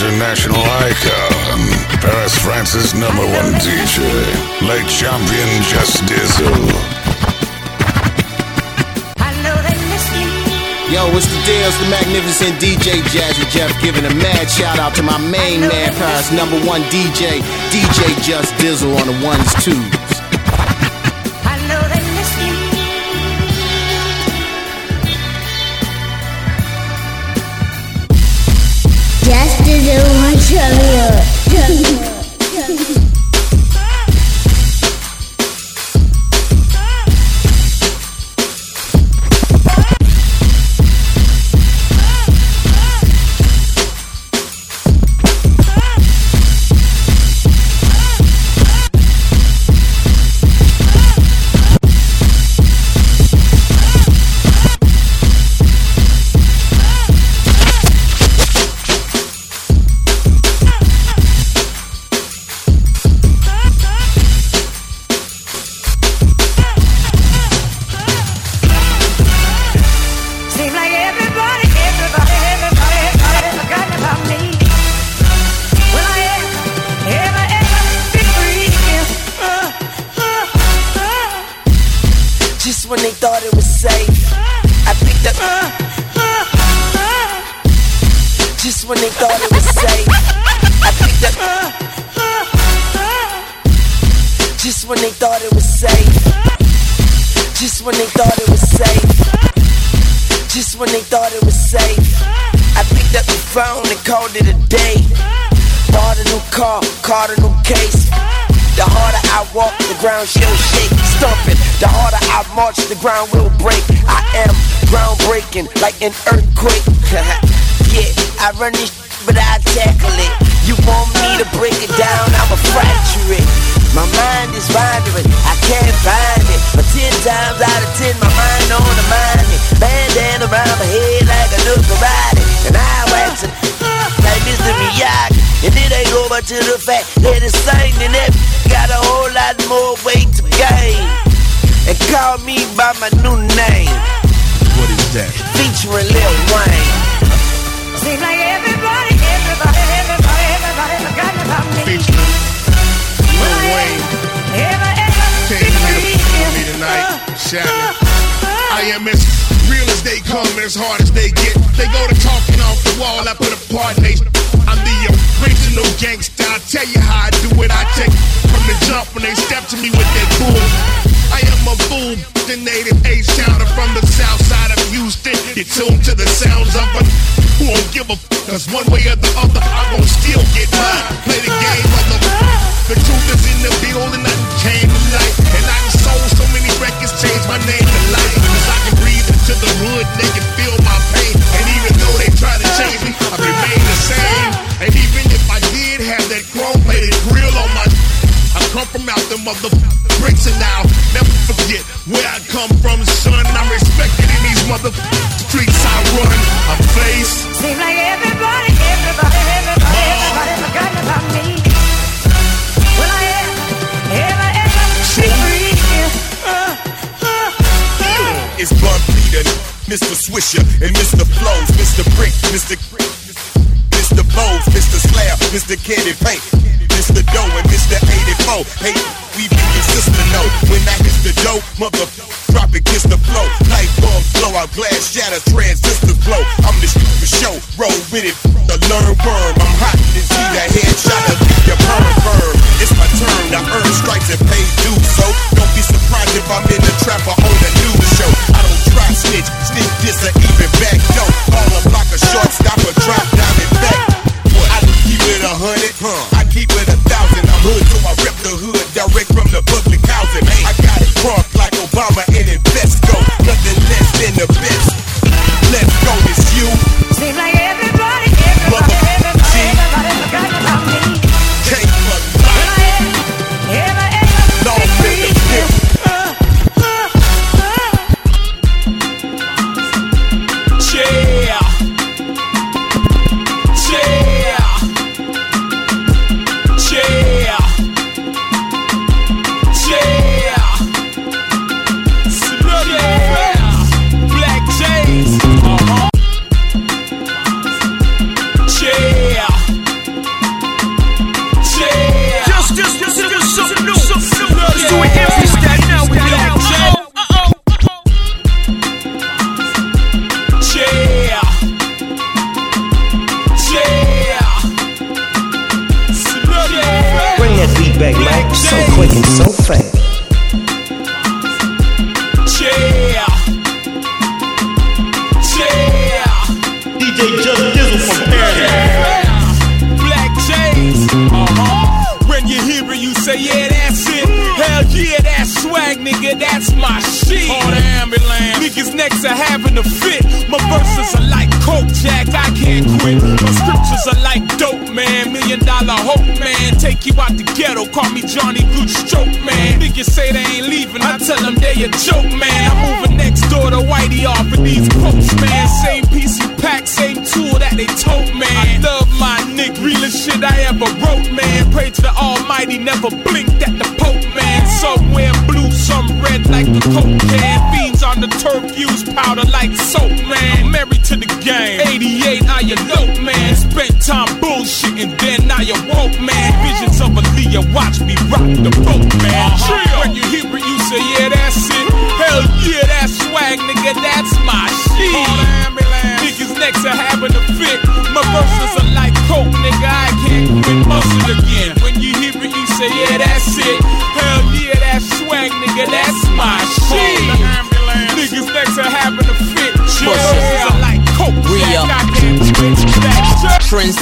international icon, Paris, France's number one DJ, late champion Just Dizzle. Yo, what's the deal? It's the magnificent DJ Jazzy Jeff giving a mad shout out to my main man, Paris number one DJ, DJ Just Dizzle on the ones, twos. the breaks it now. Never forget where I come from, son. I'm respected in these mother streets I run. Seems like everybody, everybody, everybody, everybody about me. It's Bun Peter, Mr. Swisher, and Mr. Flows, Mr. Brick, Mr. Mr. Bowes, Mr. Slab, Mr. Candy Paint, Mr. Doe, and foe. Hey, we be your system. No, when I hit the dope, mother drop it, kiss the flow. Light bulb blow out, glass shatter, transistors blow. I'm the shit for show, roll with it. The learn worm, I'm hot and see that headshot of your perm firm. It's my turn to earn stripes and pay dues, so don't be surprised if I'm in the trap or on a news show. I don't try snitch. snitch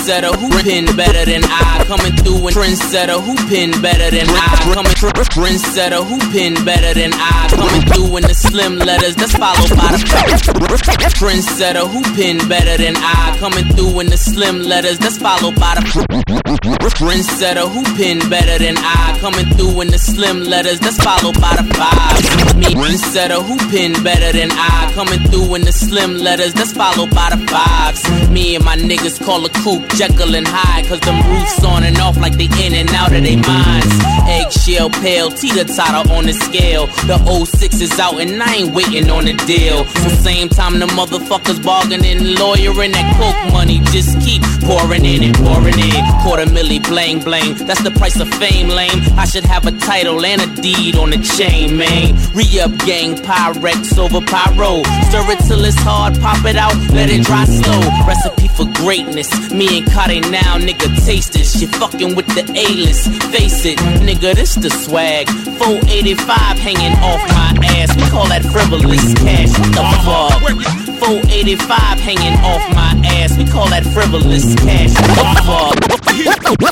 Trendsetter, who pin better than I? Coming through and trendsetter, who pin better than I? Coming tr- trendsetter, who pin better than I? Coming through in the slim letters, that's followed by the trendsetter, who pin better than I? Coming through in the slim letters, that's followed by the trendsetter, who pin better than I? Coming through in the slim letters, that's followed by the fives. Me, trendsetter, who pin better than I? Coming through in the slim letters, that's followed by the fives. Me and my niggas call a coupe Jekyll and Hyde, cause them roofs on and off like they in and out of their minds. Eggshell pale, teeter totter on the scale. The 06 is out and I ain't waiting on the deal. So same time the motherfuckers bargaining, lawyering that coke money, just keep pouring in and pouring in. Quarter milli bling bling, that's the price of fame, lame. I should have a title and a deed on the chain, man. Re up gang, Pyrex over pyro. Stir it till it's hard, pop it out, let it dry slow. Recipe for greatness. Me and Kade now, nigga, taste this. You fucking with the A-list. Face it, nigga, this the swag. 485 hanging off my ass. We call that frivolous cash. What the fuck? 485 hanging off my ass. We call that frivolous cash. What the fuck?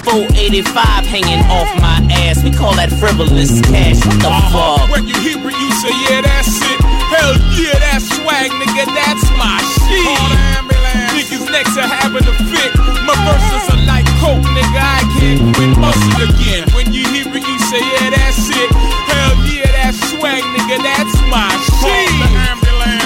485 hanging off my ass. We call that frivolous cash. What the uh-huh. fuck? When you hear it, you say, yeah, that's it. Hell yeah, that's swag, nigga, that's my shit. Niggas next to having a fit. My verses are like coke, nigga, I can't quit muscle again. When you hear it, you say, yeah, that's it. Hell yeah, that's swag, nigga, that's my shit.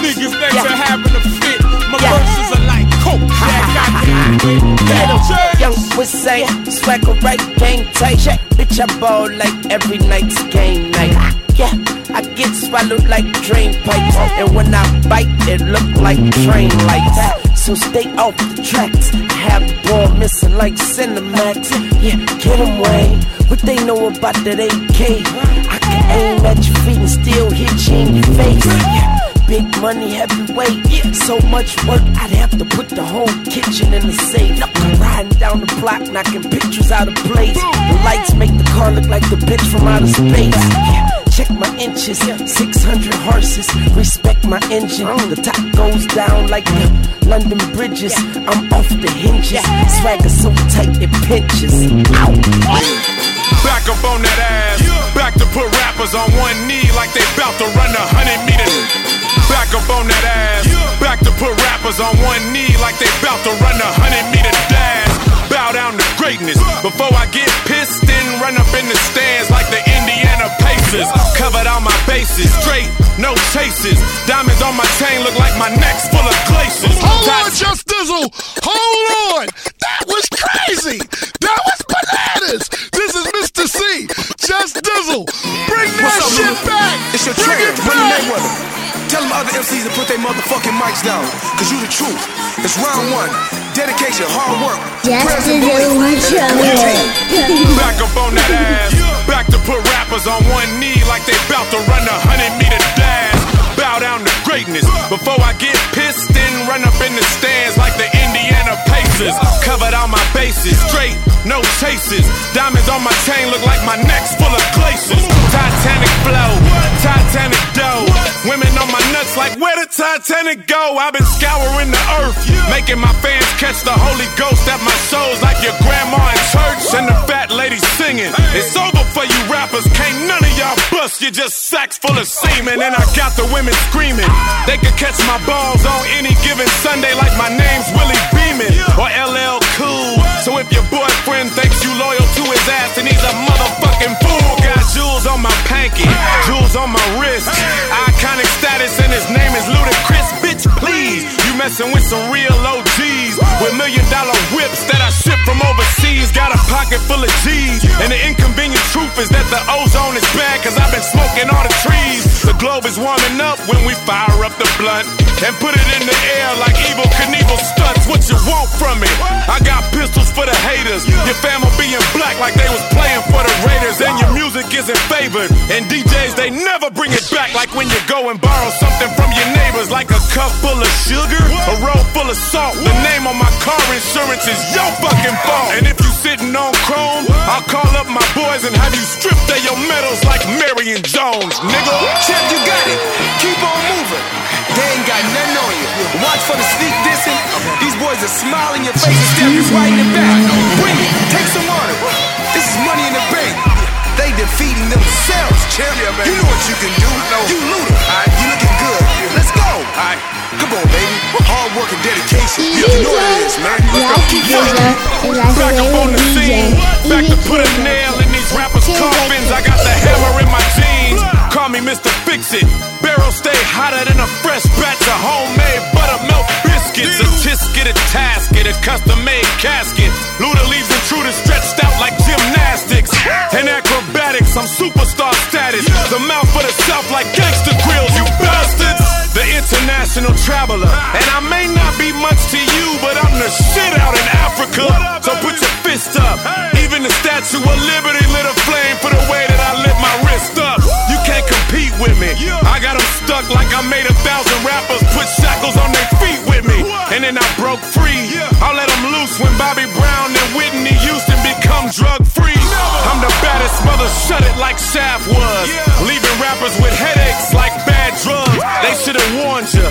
Niggas next to having a fit. My verses are like coke, Jack, I can't quit. Little That young Weezy, swagger right, game tight. Bitch, I ball like every night's game night. Yeah, I get swallowed like drain pipes, and when I bite, it look like train lights. So stay off the tracks. Have the ball missing like Cinemax. Yeah, get 'em Wayne. What they know about that AK? I can aim at your feet and still hit you in your face. Yeah. Big money, heavyweight. Yeah. So much work, I'd have to put the whole kitchen in the safe. I'm riding down the block, knocking pictures out of place. The lights make the car look like the bitch from outer space. Yeah, check my inches, 600 horses. Respect my engine. Oh. The top goes down like the London bridges. I'm off the hinges. Swagger so tight it pinches. Ow. Back up on that ass. Back to put rappers on one knee like they bout to run a hundred meters. Back up on that ass. Back to put rappers on one knee like they bout to run a hundred meter dash. Bow down to greatness before I get pissed and run up in the stands like the Indiana Pacers. Covered all my bases, straight, no chases. Diamonds on my chain look like my neck's full of glaciers. Hold on, Just Dizzle. Hold on. That was crazy. That was bananas. This is Mr. C. Just Dizzle. Bring that up, shit Lil? back. It's your Bring trainer, it back. Mayweather. Tell them other MCs to put their motherfucking mics down. Cause you the truth. It's round one. Dedication, hard work. Just Present Dizzle, voice. watch your Your head. team. Back up on that ass. Back to put rappers on one knee like they bout to run a hundred meter dash. Bow down to greatness before I get pissed and run up in the stands like the Indiana Pacers. Covered all my bases, straight, no chases. Diamonds on my chain look like my neck's full of glaciers. Titanic flow, Titanic dough. Women on my nuts like where the Titanic go? I've been scouring the earth, making my fans catch the Holy Ghost at my shows like your grandma in church and the fat lady singing. It's over for you rappers, can't none of y'all bust. You're just sacks full of semen, and I got the women screaming. They could catch my balls on any given Sunday like my name's Willie Beamen or LL Cool. So if your boyfriend thinks you loyal to his ass, then he's a motherfucking fool. Got jewels on my panky, jewels on my wrist. Iconic status, and his name is Ludacris. Bitch, please. You messing with some real OGs with million dollar whips that I ship from overseas. Got a pocket full of G's. And the inconvenient truth is that the ozone is bad, cause I've been smoking all the trees. The globe is warming up when we fire up the blunt and put it in the air like Evel Knievel stunts. What you want from me? I got pistols for the haters. Your fam will be black like they was playing for the Raiders. And your music isn't favored. And DJs, they never bring it back like when you go and borrow something from your neighbors, like a cup full of sugar, a roll full of salt. The name on my car insurance is your fucking fault. And if you sitting on chrome, I'll call up my boys and have you stripped of your medals like Marion Jones, nigga. Champ, you got it. Keep on moving. They ain't got nothing on you. Watch for the sneak dissing. These boys are smiling your face and step you right in the back. Bring it. Take some water. This is money in the bank. They defeating themselves, champ. You know what you can do. You looter. You looking good. Let's go. Come on, baby. Hard work and dedication. You know what it is, man. Let's go. Keep fighting. Back up on the scene, back to put a nail in these rappers' coffins. I got the hammer in my jeans. Mr. Fix It. Barrel stay hotter than a fresh batch of homemade buttermilk biscuits. A tisket, a tasket, a custom made casket. Luda leaves intruders stretched out like gymnastics. And acrobatics, I'm superstar status. The mouth for the south like gangster grills, you bastards. The international traveler. And I may not be much to you, but I'm the shit out in Africa. So put your fist up. Even the Statue of Liberty lit a flame for the way that I lit my wrist up. You can't compete with me. Yeah. I got them stuck like I made a thousand rappers put shackles on their feet with me. And then I broke free. I'll let them loose when Bobby Brown and Whitney Houston become drug free. I'm the baddest mother, shut it like Shaft was. Leaving rappers with headaches like bad drugs. They should have warned you.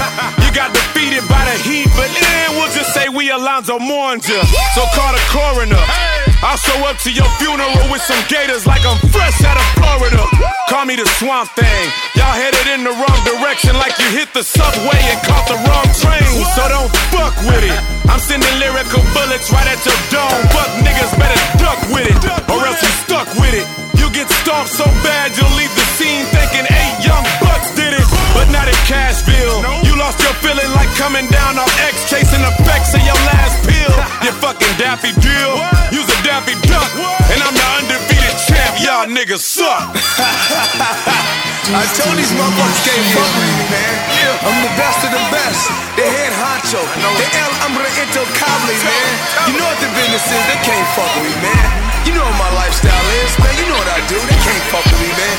You got defeated by the heat, but eh, we'll just say we Alonzo mourned you. So call the coroner. I'll show up to your funeral with some gators like I'm fresh out of Florida. Call me the swamp thing. Y'all headed in the wrong direction like you hit the subway and caught the wrong train. So don't fuck with it. I'm sending lyrical bullets right at your dome. Fuck niggas better duck with it, or else you stuck with it. You get stomped so bad you'll leave the scene thinking eight young bucks did it, but not in Cashville. You lost your feeling like coming down off X, chasing effects of your last pill. You fucking daffy deal. You's a daffy duck, and I'm the undefeated champ. Y'all niggas suck. I told these motherfuckers can't fuck with me, man. I'm the best of the best. The head honcho. The El Hombre Intocable, man. You know what the business is. They can't fuck with me, man. You know what my lifestyle is, man. You know what I do. They can't fuck with me, man.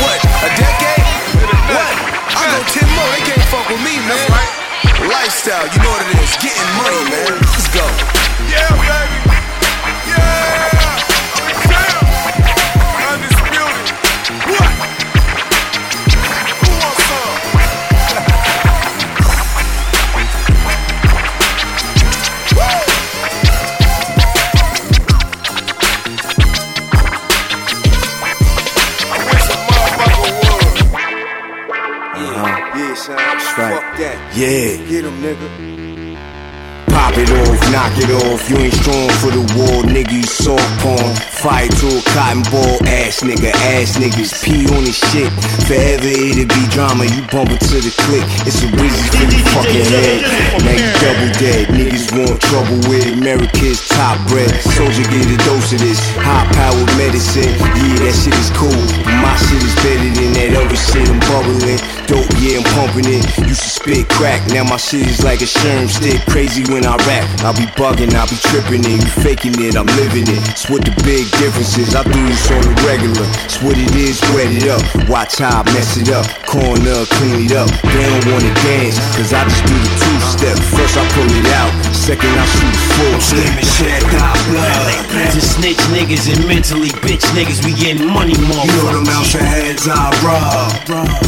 What? A decade? What? I go 10 more. They can't fuck with me, man. Lifestyle, you know what it is. Getting money, man. Let's go. Yeah, baby. Yeah. Yeah. Get him, nigga. Pop it off, knock it off. You ain't strong for the war, nigga. You soft porn. Fight to a cotton ball, ass nigga, ass niggas. Pee on his shit. Forever it'll be drama. You bump into the click. It's a busy for your fucking head. Now you double dead. Niggas want trouble with America's top bread. Soldier get a dose of this high powered medicine. Yeah, that shit is cool. My shit is better than that other shit. I'm bubbling. Dope, yeah, I'm pumping it. Used to spit crack. Now my shit is like a sherm stick. Crazy when I rap. I'll be bugging, I'll be tripping it. You faking it, I'm living it. It's what the big difference is. I do this on the regular. It's what it is, wet it up. Watch how I mess it up. Corner, clean it up. They don't wanna dance, cause I just do the two step. First I pull it out, second I shoot the full step. shed our blood. To snitch niggas and mentally bitch niggas, we getting money more. You know the mouth your heads I rob.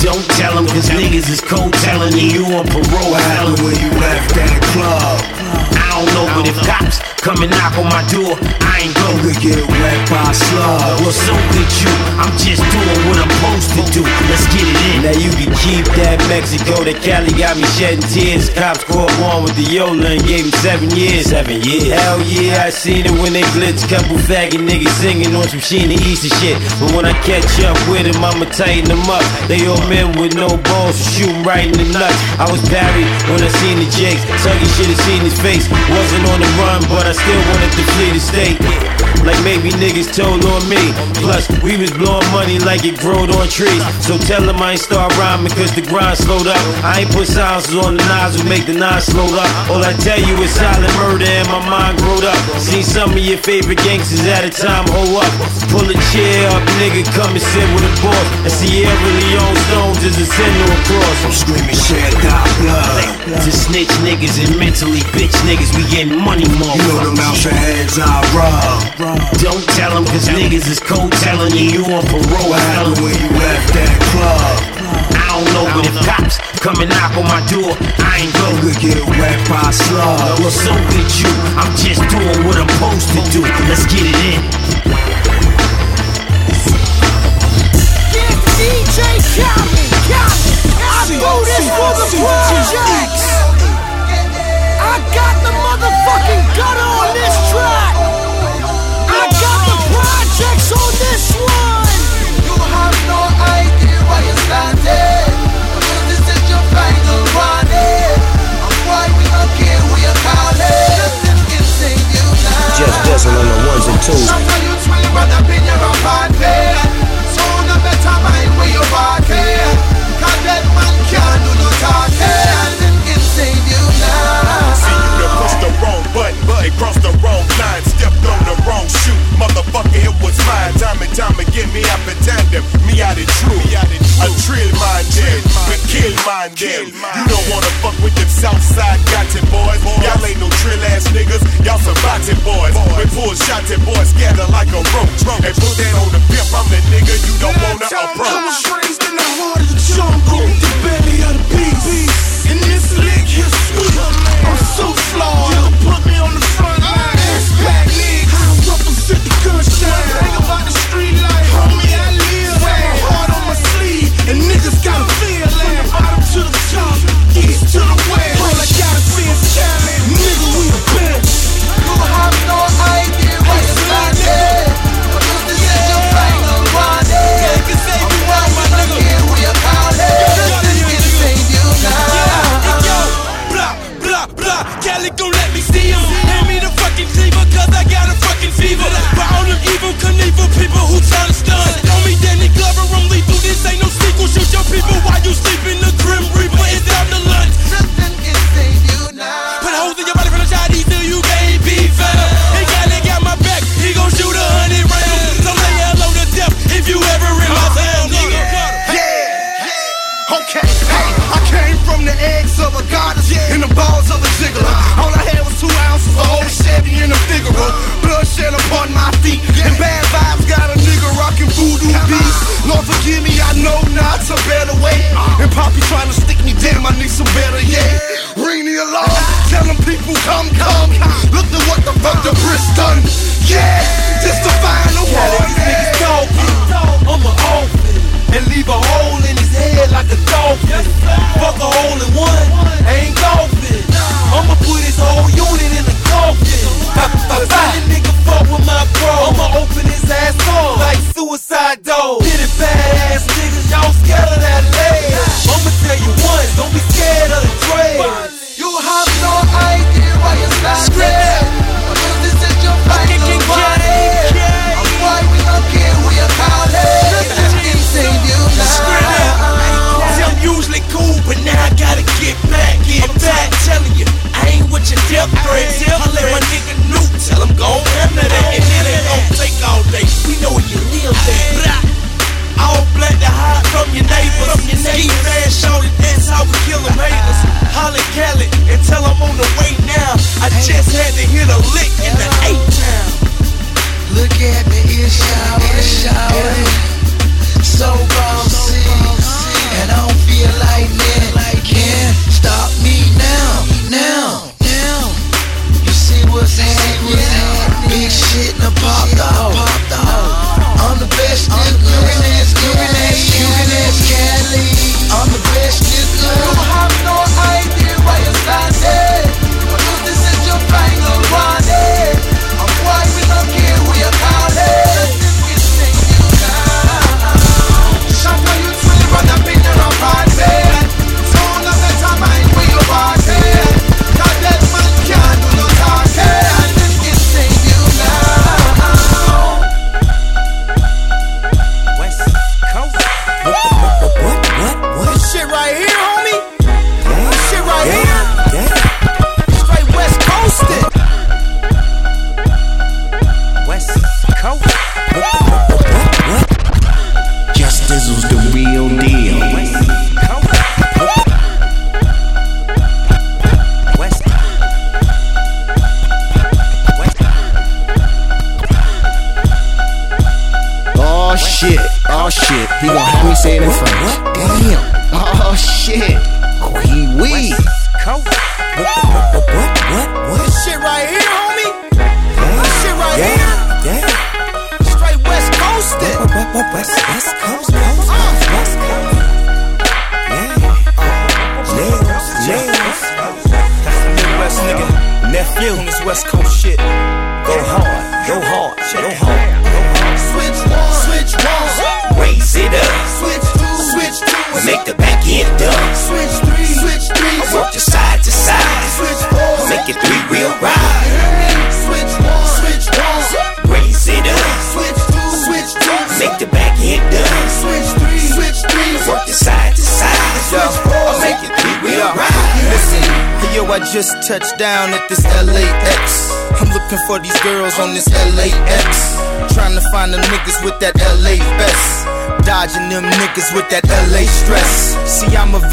Don't tell them, cause niggas is cold telling you on parole. What happened when you left that club? I I don't know, but if cops come and knock on my door, I ain't going to get wet by slugs. Well, so could you. I'm just doing what I'm supposed to do. Let's get it in. Now you can keep that Mexico. That Cali got me shedding tears. Cops caught one with the Yola and gave him seven years. Seven years. Hell yeah, I seen it when they glitz. Couple faggot niggas singing on some Sheena Easton shit. But when I catch up with him, I'ma tighten them up. They all men with no balls, so shoot right in the nuts. I was parried when I seen the Jakes. Tuggy should have seen his face. Wasn't on the run, but I still wanted to flee the state. Like maybe niggas told on me. Plus, we was blowing money like it growed on trees. So tell them I ain't start rhyming cause the grind slowed up. I ain't put silences on the nozzle, make the nine slowed up. All I tell you is silent murder and my mind growed up. Seen some of your favorite gangsters at a time, hold up. Pull a chair up, nigga, come and sit with a boss. And Sierra Leone Stones is a sinner across. I'm screaming shed our blood. To snitch niggas and mentally bitch niggas, we getting money more. You know the mouth your heads I rob. Don't tell them, cause niggas is cold telling you you on parole. What happened when you left that club? I don't know, but if cops come and knock on my door, I ain't go to get wet by slugs. Well, so could you. I'm just doing what I'm supposed to do. Let's get it in. DJ Khaled, Khaled. I do this for the projects. I got the motherfucking gutter on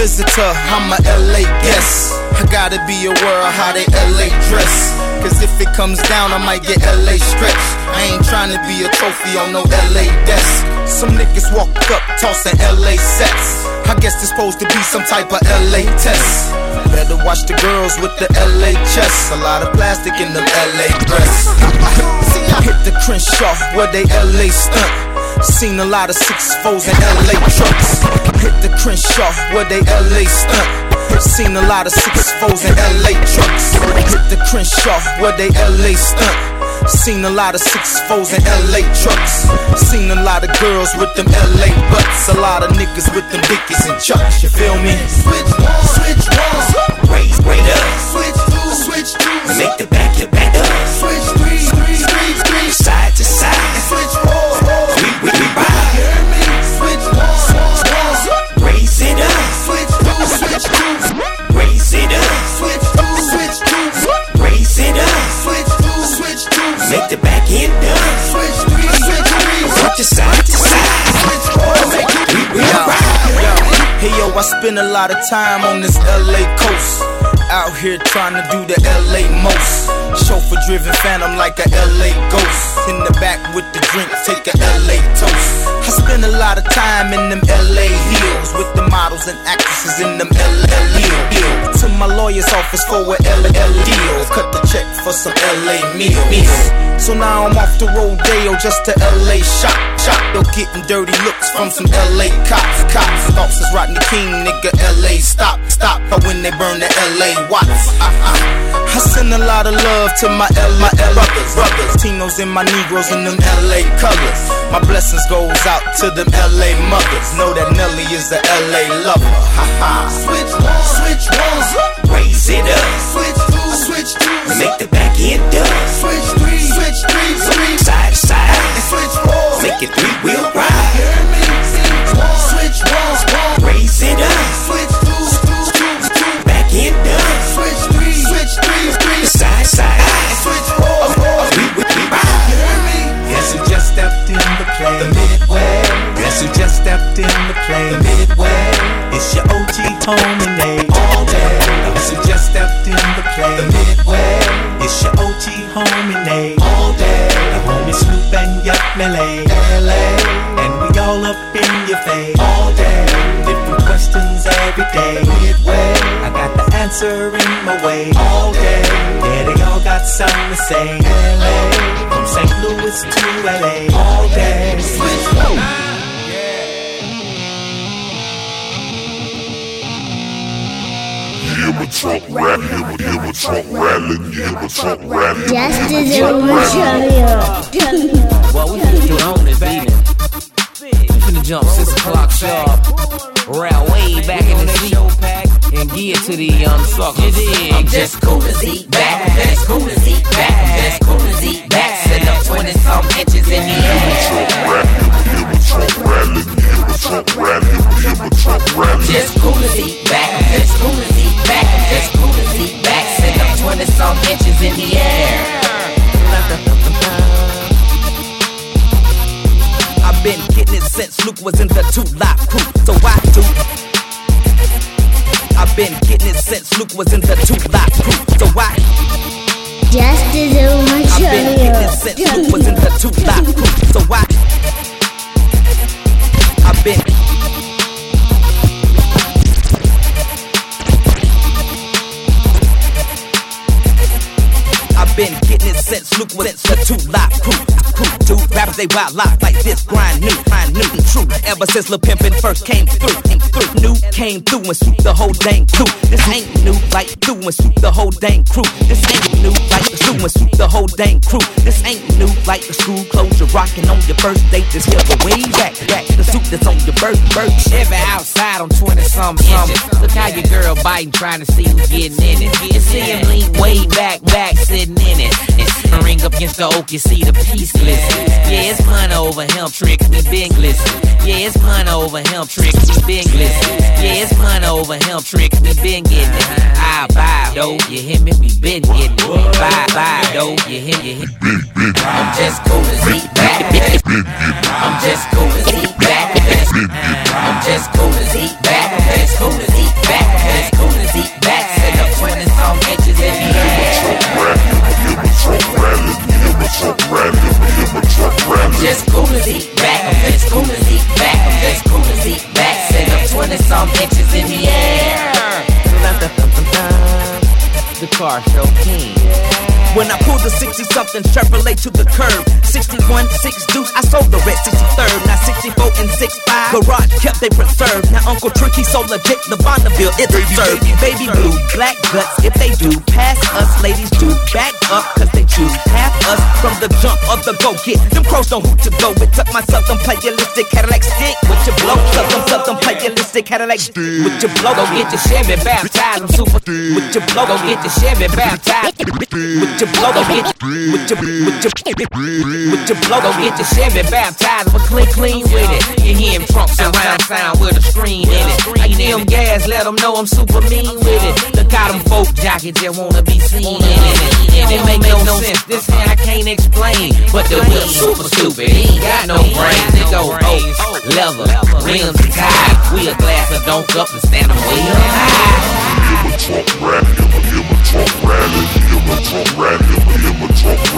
visitor, I'm a LA guest. I gotta be aware of how they LA dress. Cause if it comes down, I might get LA stretched. I ain't trying to be a trophy on no LA desk. Some niggas walk up, tossing LA sets. I guess this supposed to be some type of LA test. Better watch the girls with the LA chests. A lot of plastic in them LA breasts. See, I hit the Crenshaw where they LA stunt. Seen a lot of six foes in LA trucks. Hit the Crenshaw where they LA stunt. Seen a lot of six foes in LA trucks. Hit the Crenshaw where they LA stunt. Seen a lot of six foes in LA trucks. Seen a lot of girls with them LA butts. A lot of niggas with them dickies and chucks. You feel me? Switch one, switch one. Raise, wait up. Switch two, switch two. Make the back your I spend a lot of time on this LA coast. Out here trying to do the LA most. Chauffeur driven phantom like a LA ghost. In the back with the drink, take a LA toast. I spend a lot of time in them LA hills with the models and actresses in them LA hills. To my lawyer's office for a LA deal. Cut the check for some LA meal. So now I'm off to Rodeo just to LA shop. Shop, though getting dirty looks from some LA cops. Cops, thoughts is Rodney King, nigga. LA stop, stop. But when they burn the LA watts. Uh-uh. I send a lot of love to my LA brothers, brothers. Tinos and my Negroes in them LA colors. My blessings goes out to them LA mothers. Know that Nelly is a LA lover. Ha ha. Switch one, switch one. Raise it up. Switch two, switch two. Make the back end up. Switch three, switch three, three. Side to side. Switch four. Make it three wheel ride. Hear me? Switch switch. Raise it up. Switch two. Back end up. Switch three, switch three, three. Side side. Switch four, four. We, we, we ride. Hear me? Guess who just stepped in the play? The Midway. Guess who just stepped in the play? The Midway. It's your OG Tony Nate. All day. Guess who just stepped in the LA, LA, and we all up in your face all day. Different questions every day. Midway, I got the answer in my way all day. Yeah, they all got something to say. LA, from St. Louis to LA all day. Switch. Hear my truck rattling, hear my, hear my truck rattling, you hear my truck rattling. Just hear my as truck rattling. Well, we finna do on this evening. We finna jump six o'clock sharp. Round way back in the seat and get to the um suckers. I'm just cool as eat back. I'm just cool as eat back. I'm just cool as eat back. Set up 20 some inches in the air. Truck rattling, hear my truck rattling, hear my truck rattling. Just cool as eat back. I'm just cool as eat back. I'm just cool as eat back. Set up 20 some inches in the air. I've been getting it since Luke was in the two live crew. So why do? I've been getting it since Luke was in the two live crew. So why? Just as a I've been getting it since Luke was in the two live crew. So why? I've been. Been getting it since Luke was the two live crew. Crew, two rappers they wild live like this grind new, grind new and true. Ever since Lil Pimpin' first came through, came through, new came through and swooped the whole dang crew. This ain't new like through and swoop the whole dang crew. This ain't new like through and swoop the whole dang crew. This ain't new like the school closure rocking on your first date. This here go way back, back the suit that's on your birth, birth. Chevy outside on 20 some something. Look how your girl biting, trying to see who's getting in it. You see him lean way back, back, sitting in it. Ring up against the oak, you see the glisten. Yeah, it's pun over him trick, we been glisten. Yeah, it's pun over him trick, we been glisten. Yeah, it's pun over him trick, we been getting it. I buy, though, you hear me, we been getting it. Buy, buy, though, you hear me. I'm just cool as eat back. I'm just cool as eat back. I'm just cool as eat back. Just cool as eat back. Just cool as eat back. Just cool eat back. I'm just cool as eat back. I'm just cool as eat back. Set up 20 some inches in the air. The car king. When I pulled the 60 something Chevrolet to the curb, 61, 6 deuce, I sold the red 63rd. Now 64 and 65, garage kept they preserved. Now Uncle Tricky sold legit, the Bonneville, it's absurd. Baby blue, black guts, if they do, pass us, ladies do. Back up, cause they choose half us from the jump of the go get. Them crows know who to go with. Tuck my southern playalistic Cadillac stick with your blow. Southern southern playalistic Cadillac stick with your blow. Go get your Chevy baptized, I'm super. With your blow, Go get your Chevy baptized. with your blow, go get with your your your blow, Go get your Chevy baptized, but clean, clean with it. You hear him trunk surround sound with a screen in it. I give them gas, let them know I'm super mean with it. Look out them folk jackets that wanna be seen in it. And it make no sense, this thing I can't explain. But the wheel super stupid, he ain't got no brains. It go oak, leather, rims and tires. Wheel glass or don't up and stand them way up high.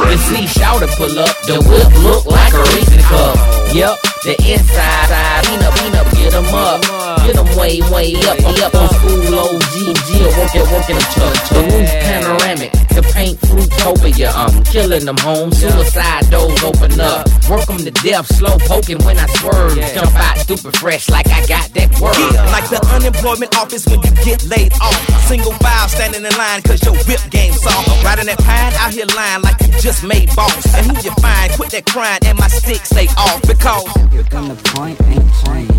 The C shout to pull up, the whip look like a racing car. Yep, the inside side, peanut, peanut, get them up. Get them way, way up, way up on school OG, G, working, working the church. The roof panoramic, the paint fruitopia, I'm killing them home. Suicide doors open up, work them to death, slow poking when I swerve. Jump out stupid fresh like I got that word. Yeah, like the unemployment office when you get laid off. Single file standing in line cause your whip game soft. Riding that pine out here lying like you just made boss. And who you find, quit that crying and my stick stay off because. From the point, ain't point,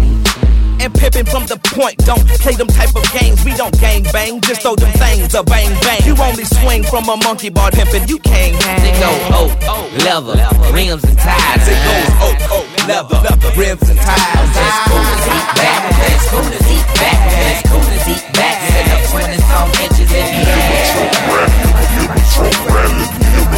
And pimping from the point, don't play them type of games. We don't gang bang, just throw them things a bang bang. You only swing from a monkey bar pimping, you can't hang. They go oh, oh, leather, rims and tires. It goes oh, oh, leather, rims and tires. That's cool as eat back. That's cool as eat back. That's cool as eat back.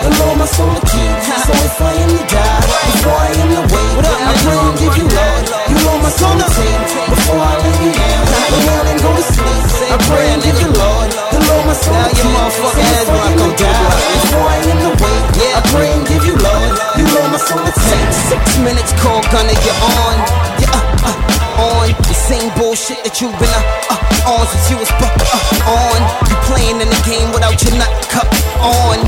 the Lord my soul to keep. So if I am to die, before I am to wait, I pray and give you Lord, you Lord my soul to take. Before I lay me down, down and go to sleep. I pray and give the Lord, the Lord my soul to keep. So if I am to die, before I am to wait, I pray and give you Lord, you Lord my soul to take. Six minutes, Cory Gunz, you're on. Yeah, uh, uh, on the same bullshit that you've been since you was bu- uh, on. You playing in the game without your nut cup on.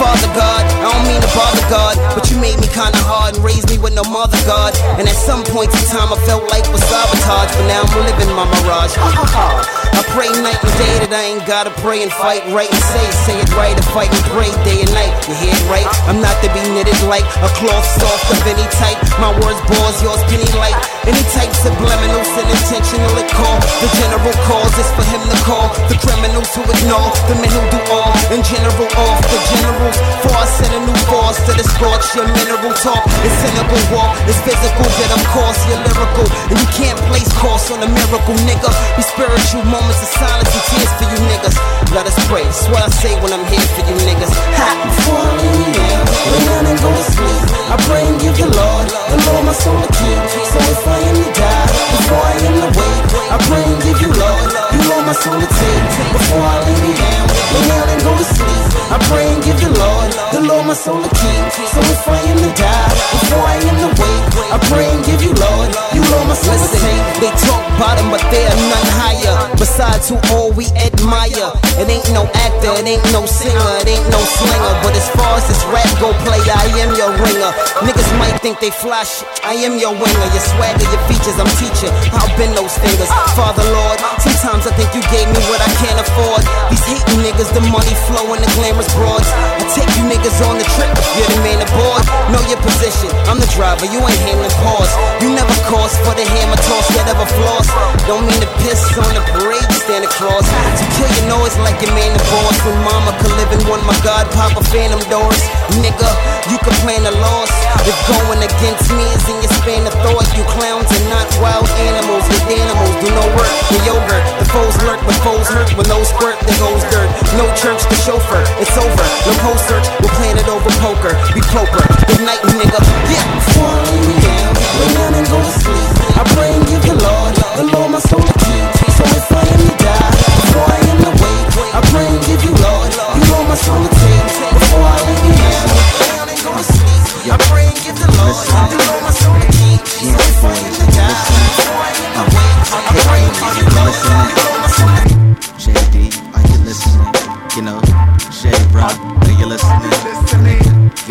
Father God, I don't mean to bother God, but you made me kinda hard and raised me with no mother God. And at some points in time, I felt like was sabotage, but now I'm living my mirage. Ha ha. Pray night and day that I ain't gotta pray and fight right and say, say it right and fight and pray day and night. You hear it right? I'm not to be knitted like a cloth soft of any type. My words bores, yours penny light. Any type subliminal, sin intentional at call. The general cause is for him to call. The criminals who ignore, the men who do all. In general, off the generals. For us a new force to the scorch. Your mineral talk is cynical walk. It's physical, yet of course you're lyrical. And you can't place course on a miracle, nigga. Be spiritual moments of silence and tears for you niggas. Let us pray. That's what I say when I'm here for you niggas. Ha! Before I lay me down, lay down and go to sleep. I pray and give the Lord, the Lord my soul to keep. So if I am to die, before I am wait, I pray and give you Lord, you Lord my soul to take. Before I lay me down, lay down and go to sleep. I pray and give the Lord, the Lord my soul to keep. So if I am to die, before I am to wait, I pray and give you Lord, you Lord my soul take. They talk bottom, but they are none higher. Besides who all we admire. It ain't no actor, it ain't no singer, it ain't no slinger. But as far as this rap go play, I am your ringer. Niggas might think they fly shit, I am your winger. Your swagger, your features, I'm teaching. I'll bend those fingers. Father Lord, sometimes I think you gave me what I can't afford. These hating niggas, the money flow and the broads. I take you niggas on the trip, you're the man aboard. Know your position, I'm the driver, you ain't handling pause. You never cost for the hammer toss, yet ever floss. Don't mean to piss on the parade, stand across. To kill your noise like your man the boss. When mama could live in one, my God, pop a phantom doors. Nigga, you can plan a loss. If going against me is in your span of thought, you clowns are not wild animals. With animals, do no work for yogurt. The foes lurk, but foes hurt. When those squirt, there goes dirt. No church, the chauffeur, it's over. No post search, we're playing it over poker. Be poker, good night, nigga. Yeah, before I lay me down, lay down and go to sleep. I pray and give the Lord, the Lord my soul to keep. So if I am to die, before I am wait, I pray and give you Lord, you Lord my soul to take. Before I lay me down, down and go to sleep. I pray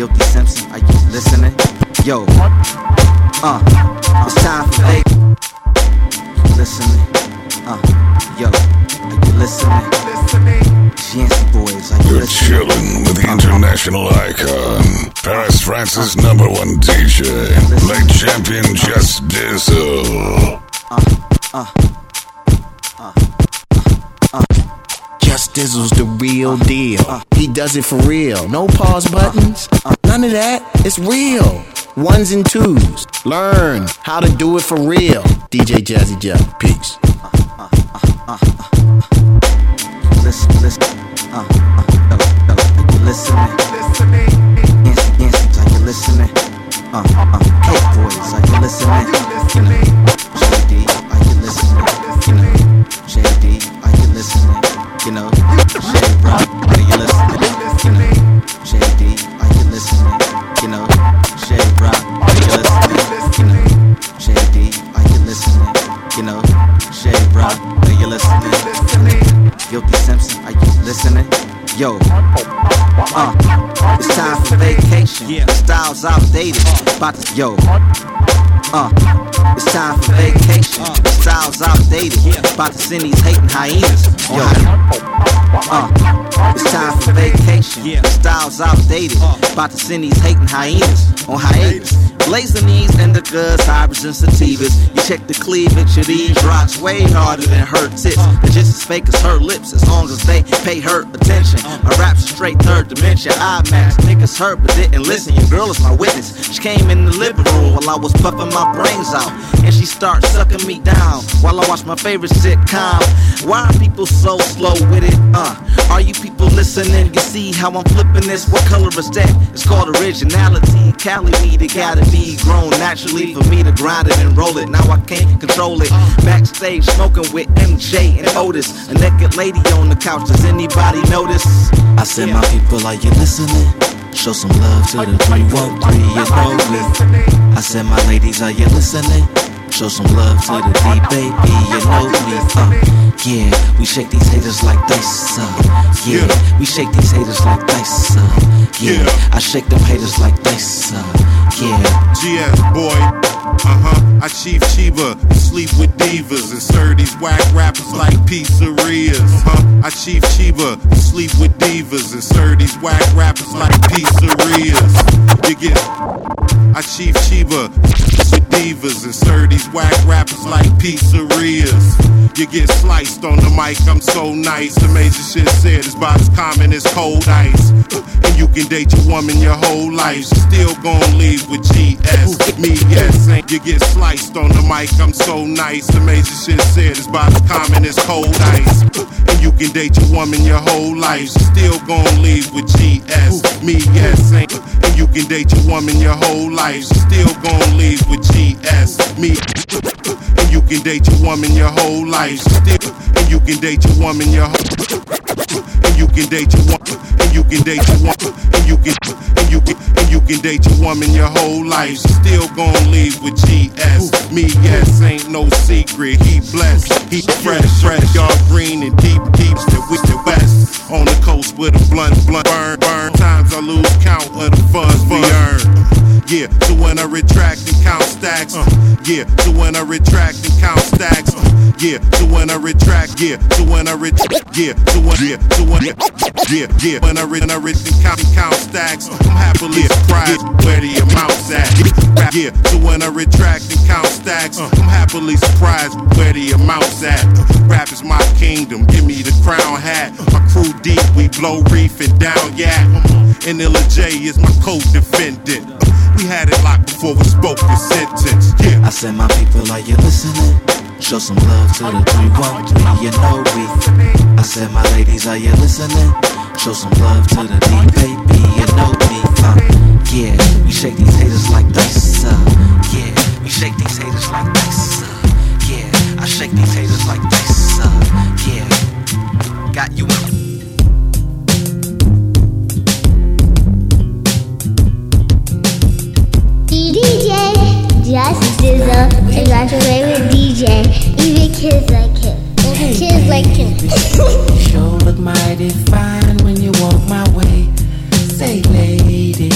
Guilty Simpson, are you listening? Yo, uh, it's time for vape. Listening, uh, yo, are you listening? Yancey boys, are you You're listening? chilling with the international icon, Paris France's number one DJ, late champion Just Dizzle. Just Dizzle's the real deal. He does it for real. No pause buttons. None of that. It's real. Ones and twos. Learn how to do it for real. DJ Jazzy Jeff. Peace. Listen, listen, uh, uh, are you listening? Are you listening? Uh, uh, Cake boys, are you listening? Yo, uh, it's time for vacation. The style's outdated. About to, yo, uh, it's time for vacation. Style's outdated. About to send these hating hyenas. Yo, Uh, it's time for vacation. Yeah. The style's outdated. About to send these hating hyenas on hiatus. Blazing these indicas, hybrids, and sativas. You check the cleavage of these rocks way harder than her tits. They're just as fake as her lips, as long as they pay her attention. I rap straight third dimension. I max niggas heard but didn't listen. Your girl is my witness. She came in the living room while I was puffing my brains out, and she started sucking me down while I watched my favorite sitcom. Why are people so slow with it? Uh, Uh, are you people listening? You see how I'm flipping this? What color is that? It's called originality. Cali weed, it gotta be grown naturally for me to grind it and roll it. Now I can't control it. Backstage smoking with MJ and Otis. A naked lady on the couch. Does anybody notice? I said, my people, are you listening? Show some love to the 313, you know me. I said, my ladies, are you listening? Show some love to the D baby, you know me. Uh, yeah, we shake these haters like dice. Uh, yeah, we shake these haters like dice. Uh, yeah, I shake them haters like dice. Uh, yeah. GS boy. Uh huh. I chief Chiba, sleep with divas and serve these whack rappers like pizzerias. Uh huh. I chief Chiba, sleep with divas and serve these whack rappers like pizzerias. You get. I chief Chiba divas and serve these whack rappers like pizzerias. You get sliced on the mic, I'm so nice. Amazing shit said is about as common as cold ice. Uh, and you can date your woman your whole life. Still gon' leave with GS. Me, yes, ain't you get sliced on the mic, I'm so nice. Amazing shit said is about as common as cold ice. Uh, and you can date your woman your whole life. Still gon' leave with GS. Me, yes, ain't uh, and you can date your woman your whole life. Still gon' leave with GS. Me, and you can date your woman your whole life. Still, and you can date your woman your whole and you can date your woman, and you can date your woman, and you can, and you can, and you can date your woman your whole life. Still gon' leave with GS. Me, yes, ain't no secret. He blessed, he fresh, fresh, y'all green and deep, deep, still with the west. On the coast with a blunt, blunt, burn, burn. Times I lose count of the funds we earn. Yeah, so when I retract and count stacks. Uh, yeah, so when I retract and count stacks. Uh, yeah, so when I retract, yeah, so when I retract, yeah, so when, yeah, so when, yeah, yeah, when I read and I and count and count stacks. Uh, I'm happily surprised where the amounts at. Yeah, so when I retract and count stacks, uh, I'm happily surprised where the amounts at. Uh, rap is my kingdom, give me the crown hat. My crew deep, we blow reef and down, yeah. And Illa J is my co-defendant. We had it locked before we spoke sentence. Yeah. I said, my people, are you listening? Show some love to the 313, you know we. I said, my ladies, are you listening? Show some love to the D baby, you know me. Uh, yeah, we shake these haters like dice. Uh, yeah, we shake these haters like dice. Uh, yeah, I shake these haters like dice. Uh, yeah, got you. DJ Just Dizzle is my favorite DJ. Even kids like him. Kids like him. Sure look mighty fine when you walk my way. Say, lady,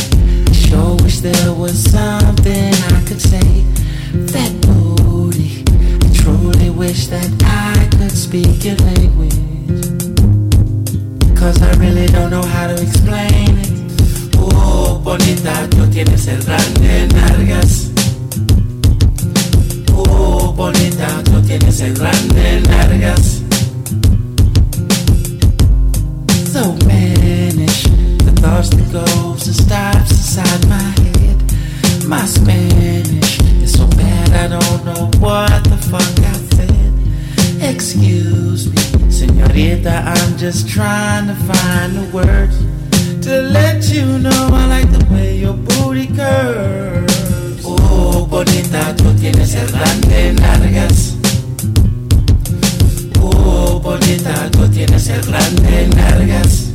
sure wish there was something I could say. That booty, I truly wish that I could speak your language. Cause I really don't know how to explain it. Oh, bonita, tú tienes el grande nalgas. Oh, bonita, tú tienes el grande nalgas. So mannish, the thoughts that goes and stops inside my head. My Spanish is so bad I don't know what the fuck I said. Excuse me, senorita, I'm just trying to find the words to let you know I like the way your booty curves. Oh, bonita, tú tienes el grande nalgas. Oh, bonita, tú tienes el grande nalgas.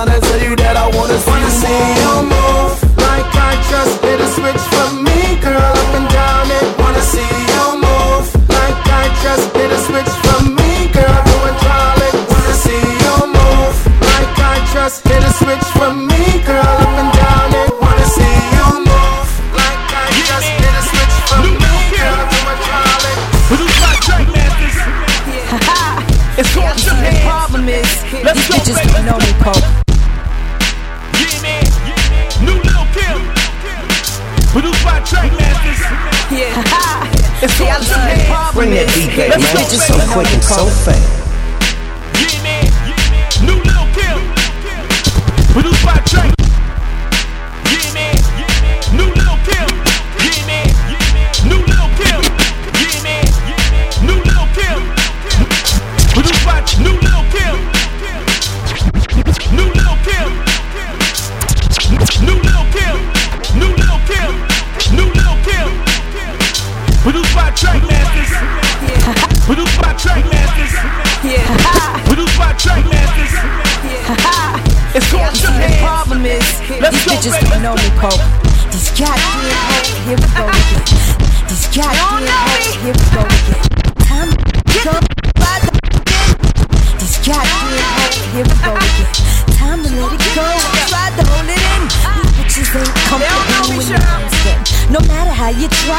Tennessee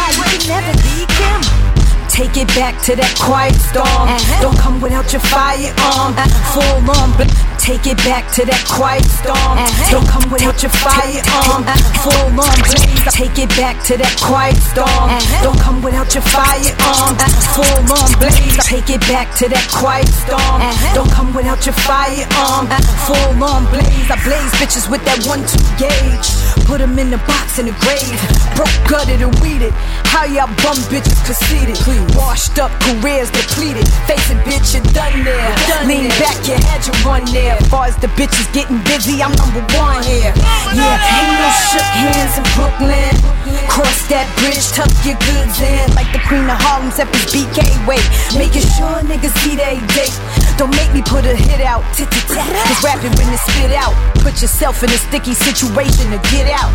you never. Take it back to that quiet storm. Uh-huh. Don't come without your firearm. Uh-huh. Full on, but Take it back to that quiet storm. Don't come without your firearm. Full on, blaze. Take it back to that quiet storm. Don't come without your firearm. Full on, blaze. Take it back to that quiet storm. Don't come without your firearm. Full on, blaze. I blaze bitches with that one two gauge. Put them in the box in the grave. Broke gutted and weeded. How y'all bum bitches conceited? Washed up careers depleted. Face it, bitch, you done there. Lean back, you had your one there here. Far as the bitches getting busy, I'm number one here. Yeah, ain't no shook hands in Brooklyn. Cross that bridge, tuck your goods in. Like the Queen of Harlem, at BK way. Making sure niggas see they date. Don't make me put a hit out. Cause rapping when it spit out. Put yourself in a sticky situation to get out.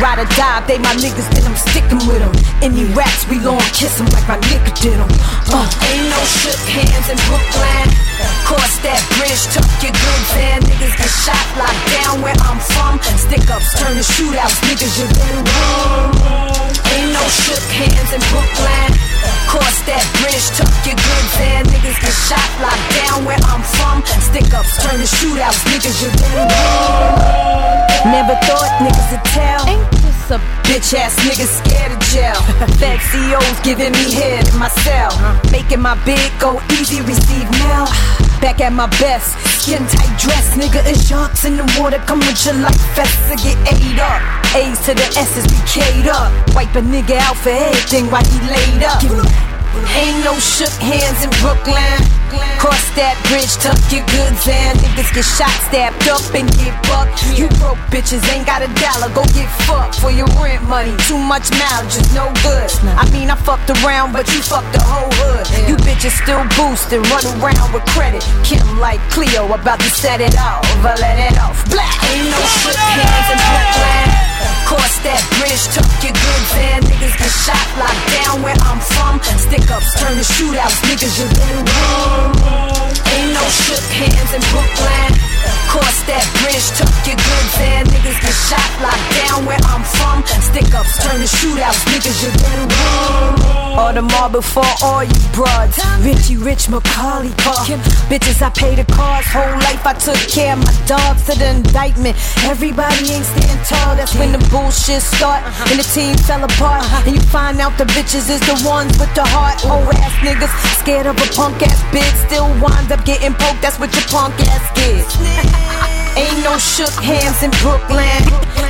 Ride or die, they my niggas, then I'm sticking with them. Any rats, we gon' kiss them like my nigga did them. Uh, ain't no shook hands in Brooklyn. Cross that bridge, tuck your goods in. Niggas get shot, locked down where I'm from. Stick ups turn to shootouts, niggas, you better run. Ain't no shook hands in Brooklyn. Cross that bridge, tuck your goods in. Niggas get shot, locked down where I'm from. Stick ups turn to shootouts, niggas, you better run. Never thought niggas would tell. Ain't this a bitch ass nigga scared of jail? Fed CEOs giving me head in my cell. Uh-huh. Making my bid go easy, receive mail. Back at my best, skin tight dress, nigga. It's sharks in the water, come with your life vest to get ate up. A's to the S's, we K'd up. Wipe a nigga out for everything while he laid up. Ain't no shook hands in Brooklyn. Cross that bridge, tuck your goods in. Niggas get shot, stabbed up, and get bucked. You broke bitches ain't got a dollar, go get fucked for your rent money. Too much mileage is no good. I mean, I fucked around, but you fucked the whole hood. You bitches still boosting, run around with credit. Kim like Cleo, about to set it off. I let it off. Black ain't no shook hands in Brooklyn. Cross that bridge, tuck your goods in. Niggas get shot, locked down where I'm from. Stick ups turn to shootouts, niggas you better run. Ain't no shook hands in Brooklyn. Cross that bridge, tuck your goods in. Niggas get shot, locked down where I'm from. Stick ups turn to shootouts, niggas you better run. Audemars before all you broads. Richie Rich Macaulay Park. Bitches, I pay the cars. Whole life I took care of my dogs to the indictment. Everybody ain't stand tall. That's when the bullshit start and the team fell apart. And you find out the bitches is the ones with the heart. Old ass niggas scared of a punk ass bitch. Still wind up getting poked. That's what your punk ass gets. Ain't no shook hands in Brooklyn.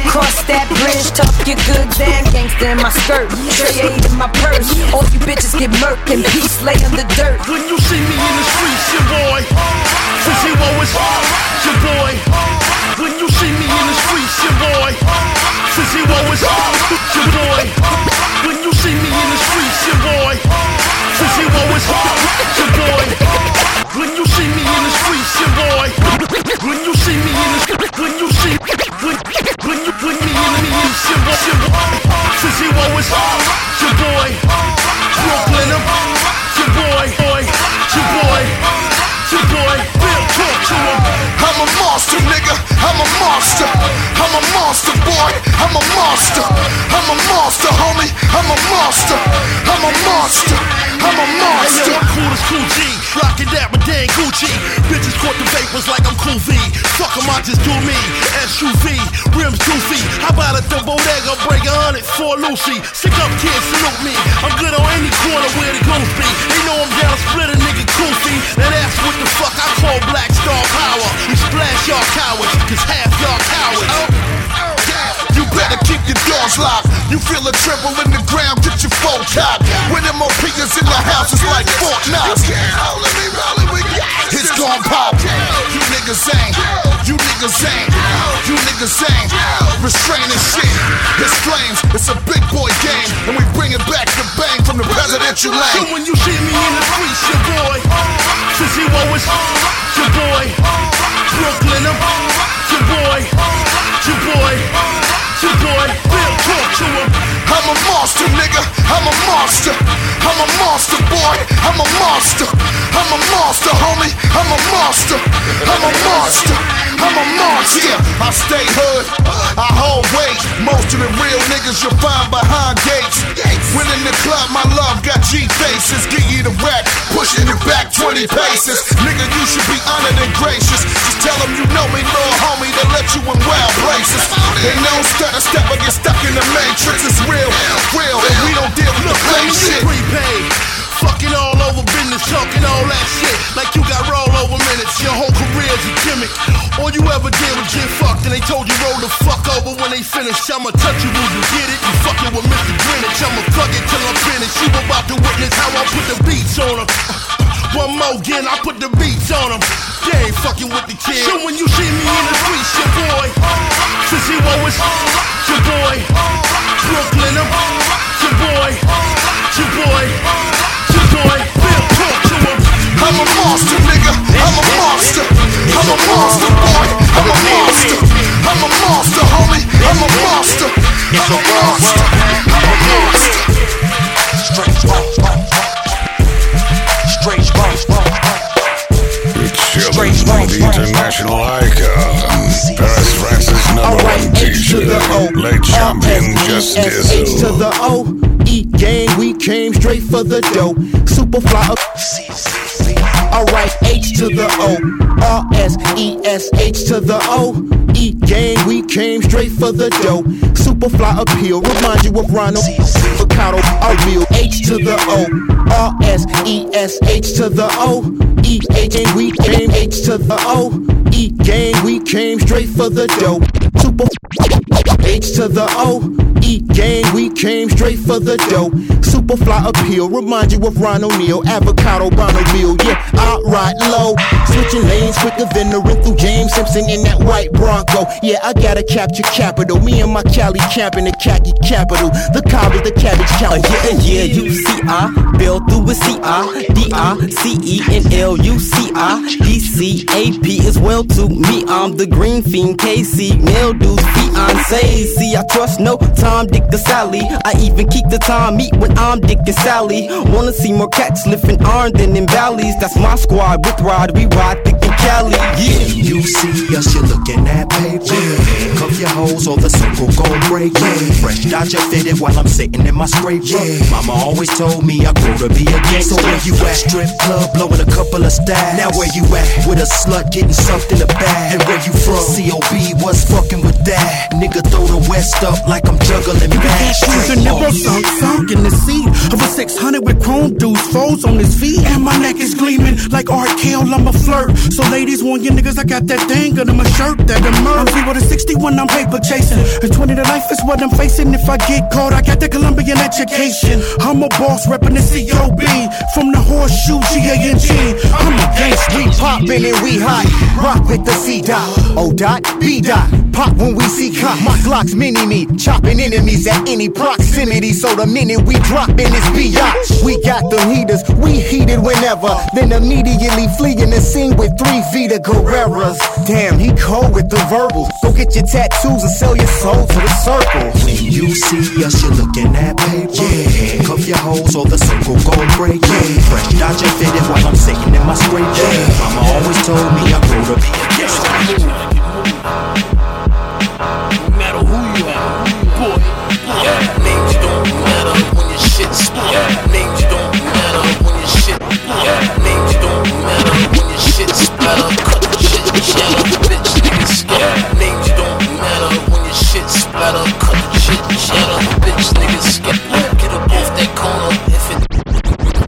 Cross that bridge, tuck your goods in. Gangsta in my skirt, tray in my purse. All you bitches get murked and peace lay in the dirt. When you see me in the streets, your boy. Since he always your boy. When you see me in the streets, your boy. Since he always your boy. When you see me in the streets, your boy. Since he always your boy. When you see me in the streets, your boy. When you see me in the when you see when when you when me in the streets, your boy, your boy. Since he always your boy. Brooklyn, I'm your boy, boy, your boy, your boy. Real talk to him. I'm a monster, nigga. I'm a monster. I'm a monster, boy. I'm a monster. I'm a monster, homie. I'm a monster. I'm a monster. I'm a Hey, monster. yo, I'm cool as cool G. Rockin' that with Dan Gucci. Bitches caught the vapors like I'm cool V. Fuck 'em, I just do me. SUV, rims goofy. How about at the bodega break a hundred for Lucy? Sick up kids, salute me. I'm good on any corner where the goons be. They know I'm down split a nigga goofy. And that's what the fuck I call Black Star Power. We splash y'all cowards, cause half y'all cowards. You better keep your doors locked. You feel a tremble in the ground, get your phone cocked. When MOP is in the house, it's like Fort Knox. It's gon' pop. You niggas ain't. You niggas ain't. You niggas ain't. Restraining shit. It's flames. It's a big boy game. And we bring it back to bang from the presidential lane. So when you see me in the streets, your boy, since he always your boy, Brooklyn, I'm your boy, your boy, your boy. Real talk to him. I'm a monster, nigga. I'm a monster. I'm a monster, boy. I'm a monster. I'm a monster, homie. I'm a monster. I'm a monster. I'm a monster. Yeah, I stay hood. I hold weight. Most of the real niggas you'll find behind gates. When in the club, my love got G faces. Give you the rack, pushing you back 20 paces. Nigga, you should be honored and gracious. Just tell them you know me, little homie, to let you in wild places. Ain't no stutter step or get stuck in the matrix. It's real, real, and we don't deal with the fake shit. prepaid. Fucking all over business, talking all that shit. Like you got rollover minutes. Your whole career's a gimmick. All you ever did was get fucked, and they told you roll the fuck over when they finish. I'ma touch you, when you get it? You fucking with Mr. Greenwich. I'ma fuck it till I'm finished. You about to witness how I put the beats on them. One more again, I put the beats on them. They ain't fucking with the kid. So when you see me in the streets, your boy, since he always your boy, Brooklyn, I'm boy. Real talk to him. I'm a monster, nigga. I'm a monster. I'm a monster, boy. I'm a monster. I'm a monster, homie. I'm a monster. I'm a monster. I'm a monster. Strange, strange, strange, strange chilling with the international icon. Paris Francis number one DJ. Late champion Just H to the O. E gang, we came straight for the dough. Superfly up. Alright, H to the O. R S E S H to the O. E gang, we came straight for the dough. Superfly appeal, remind you of Ronald. Avocado, are real. H to the O. R S E S H to the O. E H gang, we came H to the O. E gang, we came straight for the dough. Super H to the O. E gang, we came straight for the dough. Superfly appeal, remind you of Ron O'Neal, avocado Bonneville. Yeah, I ride low, switching lanes quicker than the Simpson in that white Bronco. Yeah, I gotta capture capital. Me and my Cali camping the khaki capital. The cob is the cabbage cow. Uh, yeah, yeah, U C I, Bill through with C I, D I, C E, and L U C I, D C A P as well to me. I'm the green fiend, KC, Mildews, fiance. See, I trust no Tom, Dick, or Sally. I even keep the time meet when I'm Dick and Sally. Wanna see more cats lifting arms than in valleys. That's my squad with Rod, we ride thick Yeah. You see us, you're looking at paper. Handcuff your hoes or the circle gon' break. Fresh Dodger fitted while I'm sitting in my scraper. Mama always told me I grew to be a gangster. So where you at? Strip club, blowing a couple of stacks. Now where you at? With a slut getting sucked in the bag. And where you from? COB, what's fucking with that? Nigga throw the West up like I'm juggling. Shoes and nipple sunk, sunk in the seat of a 600 with chrome dudes, foes on his feet. And my neck is gleaming like Art Kale, I'm a flirt. So ladies want your niggas, I got that thing under my shirt that I'm I'm free with a 61, I'm paper chasing. And 20 to life is what I'm facing. If I get caught, I got that Colombian education. I'm a boss reppin' the COB from the horseshoe G-A-N-G. I'm a gangster. We poppin' and we hot. Rock with the C dot. O dot, B dot. Pop when we see cop. My Glock's mini me. Chopping enemies at any proximity. So the minute we drop in this biatch, we got them heaters. We heated whenever. Then immediately fleeing the scene with three Vita Guerreras. Damn, he cold with the verbals. Go get your tattoos and sell your soul to the circle. When you see us, you're looking at paper. Yeah. Handcuff your hoes or the circle gon' break. Yeah. Fresh Dodger fitted while I'm sitting in my scraper. Yeah. Mama always told me I grew to be a gangster. No matter who you are, boy. Yeah. Names don't matter when your shit split. Yeah. The. Bitch niggas scatter. Names don't matter when your shit splatter. Cut the shit shatter. Bitch niggas scatter. Get up off that corner if it.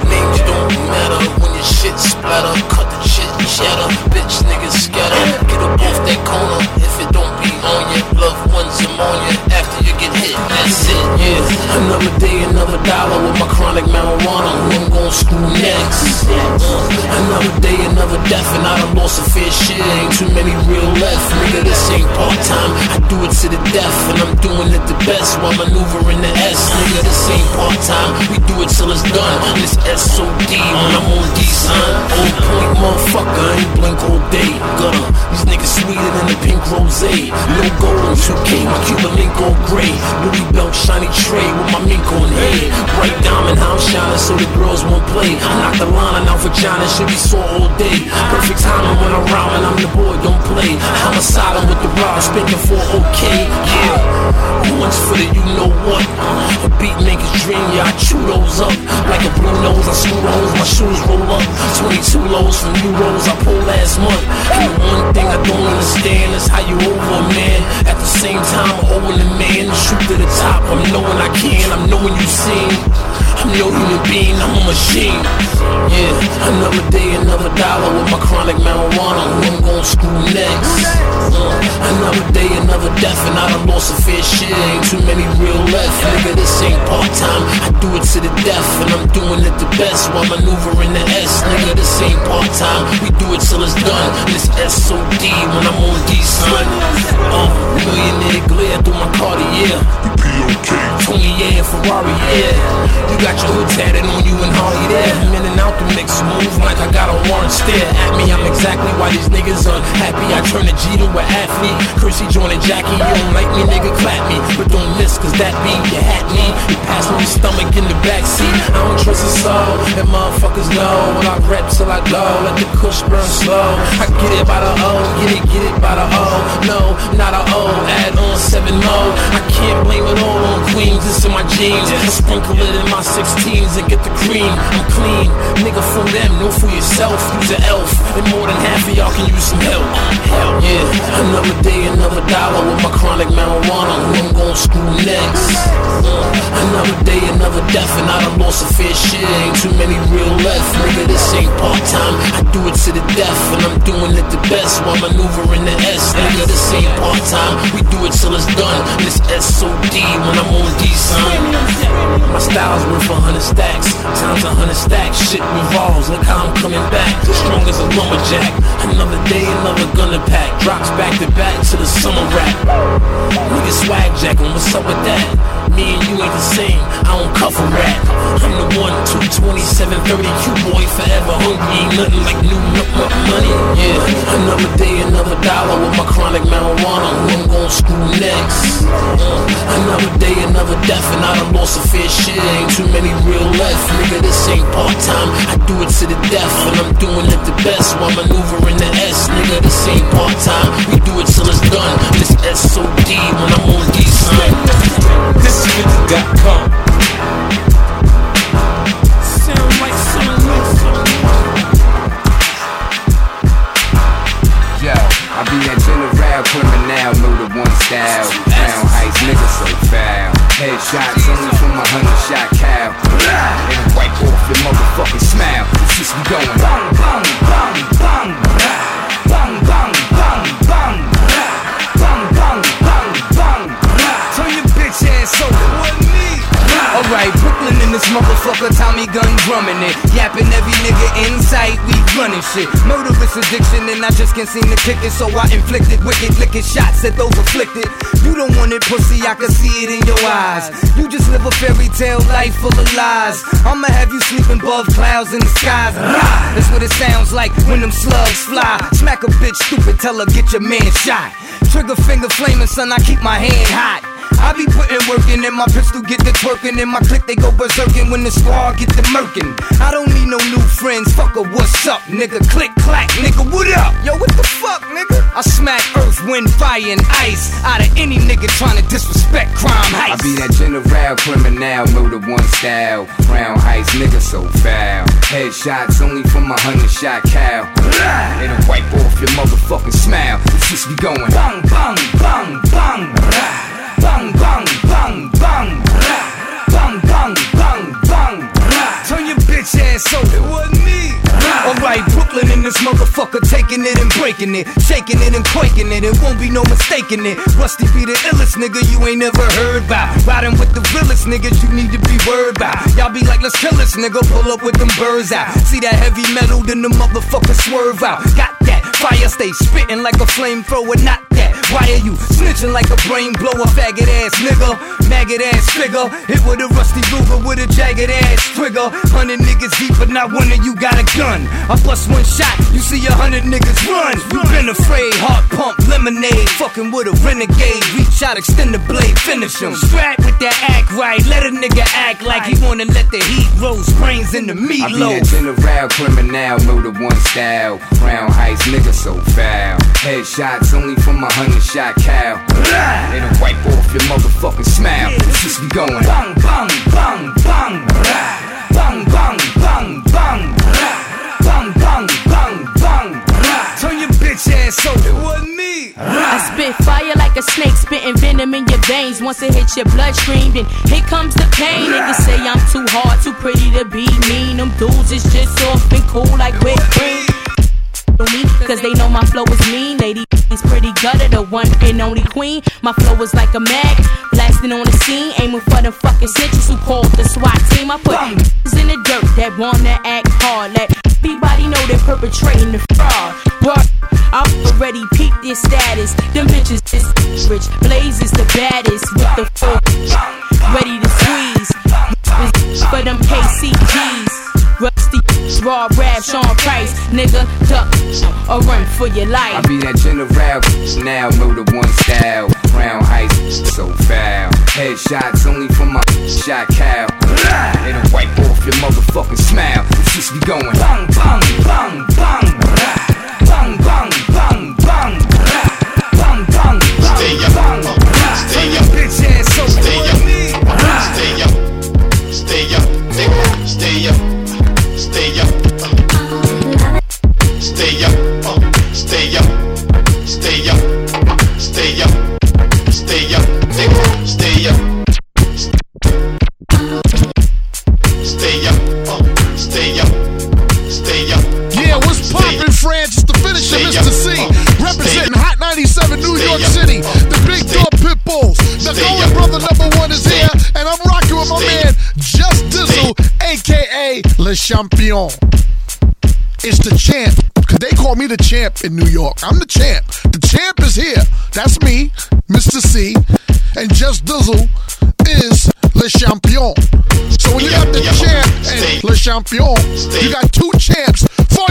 Names don't matter when your shit splatter. Cut the shit shatter. Bitch niggas scatter. Get up off that corner if it don't be on your loved ones ammonia after you get That's it, yeah. Another day, another dollar with my chronic marijuana. Who I'm gon' screw next? Uh, another day, another death, and I done lost a fair share. Ain't too many real left, nigga. This ain't part time. I do it to the death, and I'm doing it the best while maneuvering the S, nigga. This ain't part time. We do it till it's done. This SOD when I'm on D sign. On point, motherfucker. I ain't blink all day. Gutter. These niggas sweeter than the pink rose. No gold on 2K, my Cuban link all gray. Louis belt, shiny tray with my mink on head. Bright diamond, how I'm shining so the girls won't play. I knock the line out for China, should be sore all day. Perfect timing when I'm rhyming, I'm the boy, don't play. I'm a silent with the rod, speaking for okay, yeah. Once for the you know what. A beat maker's dream, yeah, I chew those up. Like a blue nose, I screw those, my shoes roll up. 22 lows from euros I pulled last month. And the one thing I don't understand is how you over a man. At the same time, owing the man. Shoot to the top, I'm knowing I can, I'm knowing you seen. No human being, I'm a machine. Yeah, another day, another dollar with my chronic marijuana. Who I'm gon' screw next? Uh, another day, another death, and I done lost a fair share. Ain't too many real left, nigga. This ain't part time. I do it to the death, and I'm doing it the best while maneuvering the S, nigga. This ain't part time. We do it till it's done. This SOD when I'm on D, son. Uh, millionaire glare through my Cartier. The POK. Tony, yeah, and Ferrari, yeah. You got your hood tatted on you and Harley there. I'm in and out the mix, move like I got a warrant stare at me. I'm exactly why these niggas unhappy. I turn a G to an athlete. Chrissy joining Jackie, you don't like me, nigga, clap me. But don't miss, cause that beat, you had me. You passed me stomach in the backseat. I don't trust a soul, and motherfuckers know. When I rap till I go, let the kush burn slow. I get it by the O, get it, get it by the O. No, not a O, add on seven more. I can't blame it all on Queens, it's in my jeans. I sprinkle it in my 16s and get the cream. I'm clean, nigga, for them, know for yourself. Use an elf, and more than half of y'all can use some help. Yeah, another day, another dollar with my chronic marijuana. Who I'm gon' screw next? Uh, another day, another death, and I done lost a fair shit. Ain't too many real left, nigga. This ain't part time. I do it to the death, and I'm doing it the best while maneuvering the S. Nigga, this ain't part time. We do it till it's done. This SOD when I'm on D sign. My style's worth a hundred stacks. Times a hundred stacks. Shit revolves. Look how I'm coming back. Strong as a lumberjack. Another day, another gunner pack. Drops back to back to the summer rap. Nigga swag jacking. What's up with that? Me and you ain't the same. I don't cover rap. I'm the one, two, 27, 30 Q boy, forever hungry. Ain't nothing like new money. Yeah, another day, another dollar with my chronic marijuana. Who I'm gon' screw next? Uh, another day, another death, and I done lost a fair shit. Ain't too many real left. Nigga, this ain't part time. I do it to the death, and I'm doing it the best while maneuvering the S. Nigga, this ain't part time. We do it till it's done. This SOD when I'm on D sign. This is com. Sound like sound like Yo, I be that general criminal, know the one style. Crown Heights nigga so foul. Headshots only from a hundred shot cow. And wipe off your motherfucking smile. Just be going bang, bang, bang, bang. Bang, bang, bang, bang. Bang, bang, bang, bang. Turn your bitch ass over. Alright, Brooklyn in this motherfucker, Tommy gun drumming it. Yapping every nigga in sight, we running shit. Murderous addiction, and I just can't seem to kick it, so I inflicted wicked, licking shots at those afflicted. You don't want it, pussy, I can see it in your eyes. You just live a fairy tale life full of lies. I'ma have you sleeping above clouds in the skies. That's what it sounds like when them slugs fly. Smack a bitch stupid, tell her get your man shot. Trigger finger flaming, son, I keep my hand hot. I be putting work in and my pistol get the twerking and my click they go berserking when the squad get the murking. I don't need no new friends, fucker, what's up, nigga? Click clack, nigga, what up? Yo, what the fuck, nigga? I smack earth, wind, fire, and ice out of any nigga trying to disrespect crime heights. I be that general criminal, the one style. Crown Heights, nigga, so foul. Headshots only from a hundred shot cow. It'll wipe off your motherfucking smile. It's just be going bang, bang, bang, bang. Bang, bang, bang, bang. Bang, bang, bang, bang. Turn your bitch ass over. It wasn't me. Alright, Brooklyn in this motherfucker, taking it and breaking it, shaking it and quaking it. It won't be no mistaking it. Rusty be the illest nigga you ain't never heard about. Riding with the realest niggas you need to be worried about. Y'all be like, let's kill this nigga, pull up with them birds out. See that heavy metal, then the motherfucker swerve out. Got that fire, stay spitting like a flamethrower, not that. Why are you snitching like a brain blower, faggot ass nigga? Maggot ass figure. Hit with a rusty Ruger with a jagged ass trigger. Hundred niggas deep, but not one of you got a gun. I bust one shot, you see a hundred niggas run. You been afraid, heart pump, lemonade. Fucking with a renegade, reach out, extend the blade, finish him. Strap with that act right, let a nigga act like he wanna let the heat roast brains in the meatloaf. I be that general criminal, know the one style. Crown Heights nigga so foul. Headshots only from a hundred shot cow. It'll wipe off your motherfucking smile. It's just be going bang, bang, bang. Bang, bang, bang, bang. Bang, bitch ass. It wasn't me. I spit fire like a snake, spitting venom in your veins. Once it hits your bloodstream, then here comes the pain. Niggas say I'm too hard, too pretty to be mean. Them dudes is just soft and cool like whipped cream. Me, Cause they know my flow is mean. Lady is pretty gutter, the one and only queen. My flow is like a mag, blasting on the scene, aiming for the fucking snitches who called the SWAT team. I put them in the dirt that wanna act hard. Let everybody know they're perpetrating the fraud. But I already peeped their status. Them bitches is rich. Blaze is the baddest with the full ready to squeeze. CGs. Rusty, raw rap, Sean Price, nigga, duck or run for your life. I be that general now, murder one style. Crown heights, so foul. Headshots only for my shot cow. It'll wipe off your motherfucking smile. The shits be going bang, bang. Bang, bang, bang, New York City. The Big Dog Pit Bulls. The Golden Brother number one is here. And I'm rocking with my man, Just Dizzle, aka Le Champion. It's the champ. Cause they call me the champ in New York. I'm the champ. The champ is here. That's me, Mr. C. And Just Dizzle is Le Champion. So when you got the champ and Le Champion, you got two champs for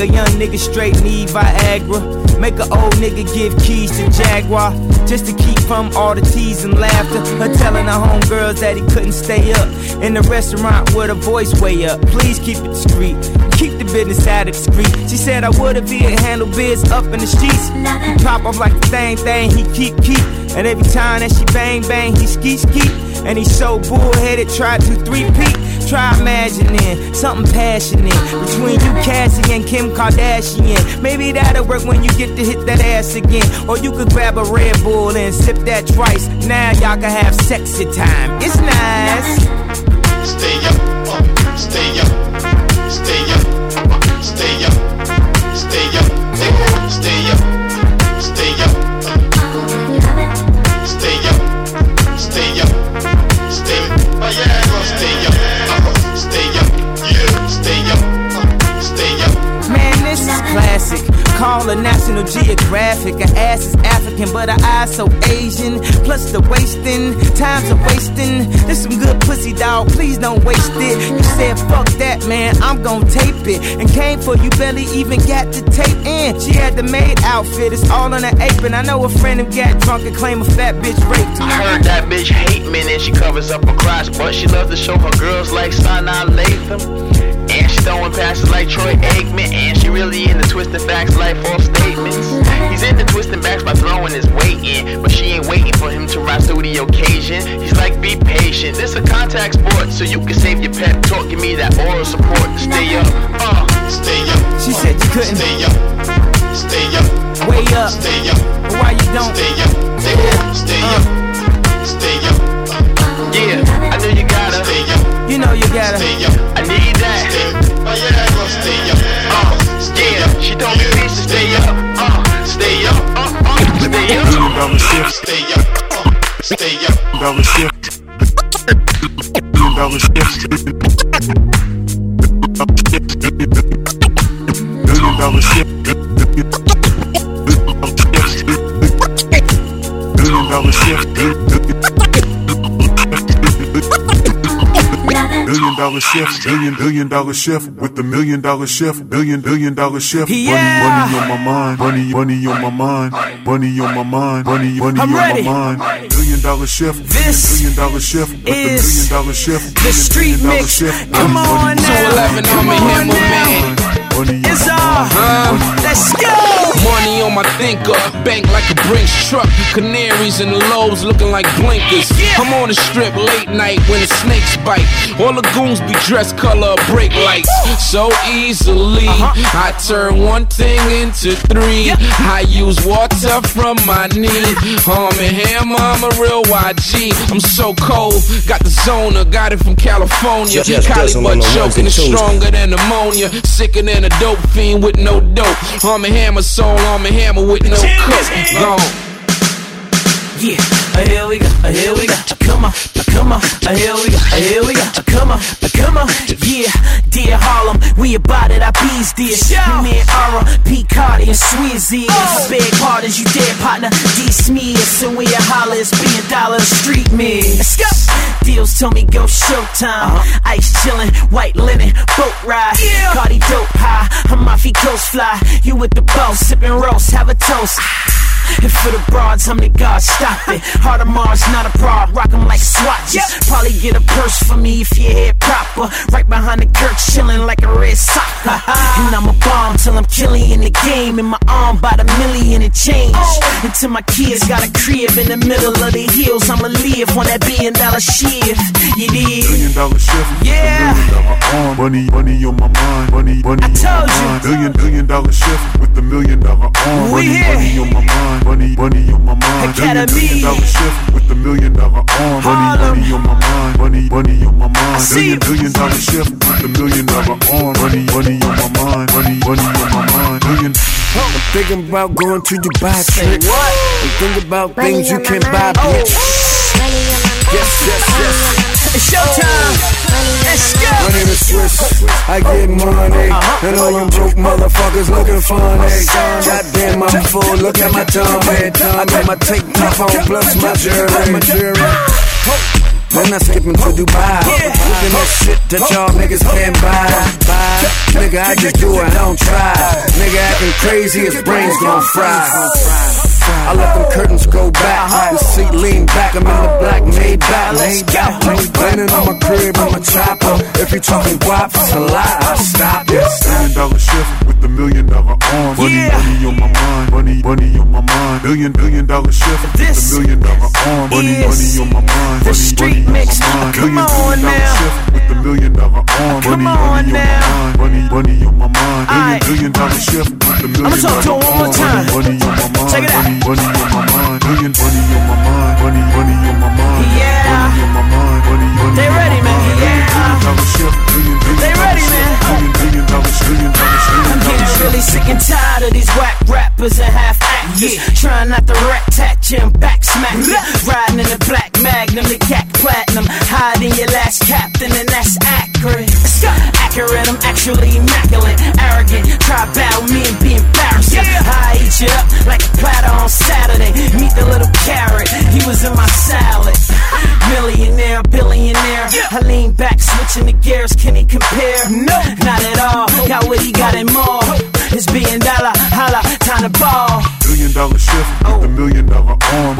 A young nigga straight need Viagra. Make a old nigga give keys to Jaguar. Just to keep from all the tease and laughter. Her telling her homegirls that he couldn't stay up. In the restaurant with her voice way up. Please keep it discreet. Keep the business out of the street. She said I would if he had handled biz up in the streets. He pop off like the same thing he keep keep. And every time that she bang bang, he ski ski. And he's so bullheaded, try to three peat. Try imagining something passionate between you, Cassie, and Kim Kardashian. Maybe that'll work when you get to hit that ass again. Or you could grab a Red Bull and sip that twice. Now y'all can have sexy time. It's nice. Her National Geographic. Her ass is African, but her eyes so Asian. Plus the wasting, time's are wasting. There's some good pussy, dog. Please don't waste it. You said fuck that, man. I'm gon' tape it. And came for you, barely even got the tape in. She had the maid outfit, it's all on her apron. I know a friend who got drunk and claimed a fat bitch raped. I heard that bitch hate men and she covers up her crotch, but she loves to show her girls like Sanaa Lathan. Throwing passes like Troy Aikman, and she really into twisting facts like false statements. He's into twisting backs by throwing his weight in, but she ain't waiting for him to rise to the occasion. He's like, be patient, this a contact sport, so you can save your pep talk. Give me that oral support. Stay up, uh, stay up. She said you couldn't. Stay up, stay up, Way up. stay up, But why you don't? stay up, stay up, stay up, stay up, yeah, I know you gotta. stay up, You know you gotta. stay up, I need that. Viagra, stay up, Uh, yeah, she told me please to stay up, uh, stay up, uh, uh, stay up. Million dollar shift, stay up, uh, stay up. dollar shift. Million dollar shift. Million dollar shift. Million dollar shift. Dollar shift, billion billion dollar shift with the million dollar shift, billion billion dollar shift. Yeah. Money, money on my mind, money, money on my mind, money on my mind, money, money I'm on ready. my mind. Billion dollar shift, This billion dollar shift with the is million dollar shift, The street dollar mix. shift. Come Money, on money, now. Two eleven on me, Come on now. money, It's all. Let's go. Money on my thinker. Bank like a Brinks truck. Canaries and the lobes looking like blinkers. I'm on the strip late night when the snakes bite. All the goons be dressed color of brake lights. So easily, uh-huh. I turn one thing into three. I use water from my knee. Arm and ham, I'm a real YG. I'm so cold, got the zona, got it from California. Just Cali Dizzle on but the ones joking, and it's twos. stronger than ammonia. Sicker than a dope fiend with no dope. Arm and hammer soul, arm and hammer with no cook. Gone. Yeah, uh, here we go, uh, here we go. Come on, come on, uh, here we go, here we go. Come on, come on. Yeah, dear Harlem, we about it, our bees dear. Me and Ara, P. Cardi and Sweezy. Oh. Big partners, you dead partner. D. Smears, and we a holler, it's being dollar street me. Let's go. Deals told me go showtime. Ice chillin', white linen, boat ride. Cardi dope high, I'm off coast fly. You with the boss, sippin' roast, have a toast. And for the broads, I'm the god, stop it. Heart of Mars, not a broad, rock 'em like swatches. Probably get a purse for me if your hair proper. Right behind the curb, chillin' like a red socker. and I'm a bomb till I'm killing in the game. In my arm, by the million and change. Oh. Until my kids got a crib in the middle of the hills, I'ma live on that billion dollar shift. You did? Billion dollar shift. Yeah. Million arm. Money, money on my mind. Money, money I on told my you. mind. Billion, billion dollar shift with the million dollar arm. We money, here. money on my mind. Money, money on my mind. Billion, Academy. billion dollar shift with the million dollar arm. Money, money on my mind. Money, money on my mind. see Billion, you. billion dollar shift with the million dollar arm. Money, money on my mind. Money, money on my mind. Billion. I'm thinking about going to Dubai trip. what? I'm thinking about Money things you can't buy, Oh. bitch. Money on my mind. Yes, yes, yes. It's showtime. Let's go. Money to Swiss, I get money. Uh-huh. And all you broke motherfuckers looking funny. Goddamn, I'm full. Look at my tummy. I got my tank top on plus my jewelry. My. Then I skipping to Dubai. Looking at shit that y'all niggas can't buy. buy. Nigga, I just do it, I don't try. Nigga acting crazy, his brains gon' fry. I let them curtains go back. The seat lean back, I'm in the black made back. Laid back, Landing on my crib, on my chopper. If you talking guap, it's a lie. I stop it. Billion dollar shift with the million dollar arm. Money, Yeah. money on my mind. Money, money on my mind. Billion, billion dollar shift with This the million dollar arm. Money, money on my mind. the Money, street money mix. on my mind. Come on dollar now. shift with the million dollar arm. Come money, on money now. on my mind. Money, money on my mind. Aight. billion dollar shift with the million I'ma talk to him one more time. Money, money on my mind. Check it out. Money, money on my mind. Billion, money on my mind. Money, money on my mind. Yeah. Money on my mind. Money, money They on my ready, man. mind. Yeah. billion dollar shift. Billion, billion They ready, shift. man. Billion, billion dollar, billion dollar, billion I'm getting really sick and tired of these whack rappers and half actors. Trying not to rat tat you and back smack you. Riding in the black magnum, the cat platinum. Hiding your last captain, and that's accurate. Accurate, I'm actually immaculate. Arrogant, try battle me and be embarrassed. I eat you up like a platter on Saturday. Meet the little carrot, he was in my salad. Millionaire, billionaire. I lean back, switching the gears. Can he compare? No, not at all. Got what he got and more. It's being dollar, holla, time to ball. Billion dollar shift with the million dollar arm.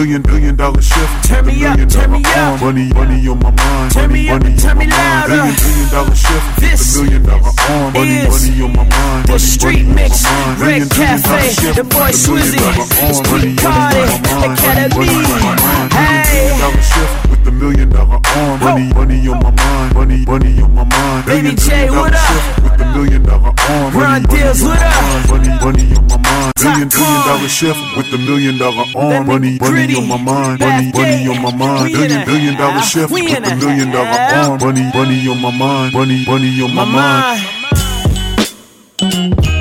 Billion, billion dollar shift. Turn me up, turn me up. Money, money on my mind. Turn me up turn me louder. Billion, billion dollar shift This the million dollar arm. Money, money on my mind. the street mix, on my mind. Red Cafe, the boy the Swizzy, dollar it's arm. Money, Cardi, on my mind. Academy. Money, money on my mind. Hey. Billion dollar shift with the million dollar arm. Money, money on my mind. Money, money on my mind. Baby Billion, J, what up? with the million dollar arm. Ron Deals, what up? Money, money on my mind. Billion, Top billion dollar shift with the million dollar arm. Money, money on my mind. Money, money on my mind. In Billion, dollar We with the million dollar arm. Money, money on my mind. Money, money on My mind.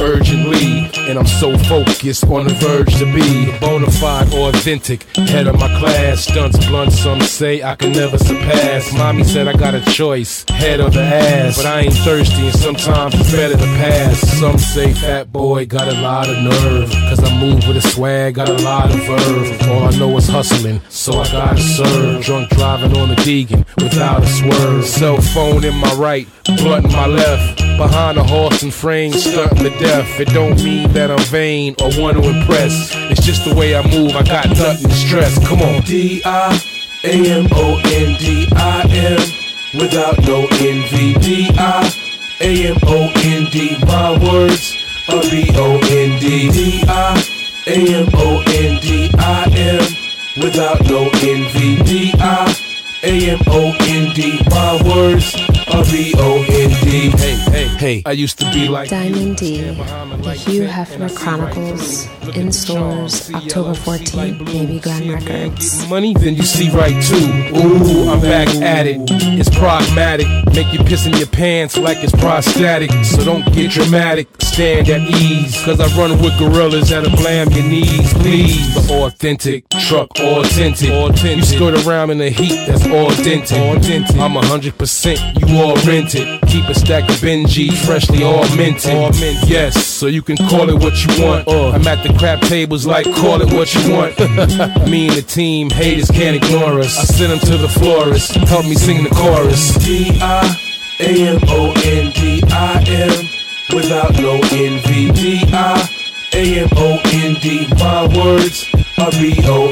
Urgently. And I'm so focused on the verge to be bona fide authentic. Head of my class, stunts blunt, some say I can never surpass. Mommy said I got a choice, head or the ass. But I ain't thirsty, and sometimes it's better to pass. Some say fat boy got a lot of nerve. Cause I move with a swag, got a lot of verve. All I know is hustling, so I gotta serve. Drunk driving on the Deegan without a swerve. Cell phone in my right, blunt in my left. Behind a horse and frame, stunting to death. It don't mean that I'm vain or want to impress. It's just the way I move, I got nothing to stress. Come on. D I A M O N D I M without no envy. D I A M O N D. My words are B O N D. D I A M O N D I M without no envy. D I A M O N D. My words are B O N D. Hey, hey, hey. I used to be like Diamond D, the Huey Hefner Chronicles, in stores October 14th, Babygrande Records. money, then you see right too. Ooh, I'm back at it. It's pragmatic. Make you piss in your pants like it's prostatic. So don't get dramatic. Stand at ease. Cause I run with gorillas that'll blam your knees, please. But authentic, truck all tinted. You skirt around in the heat that's all dented. I'm a hundred percent, you all rented. Keep a stack of Benji, freshly all minted. Yes, so you can call it what you want. Uh. I'm at the crap tables like call it what you want. me and the team, haters can't ignore us. I send them to the florist, help me sing the chorus. D I A M O N D I M without no envy. D I A M O N D. My words are B O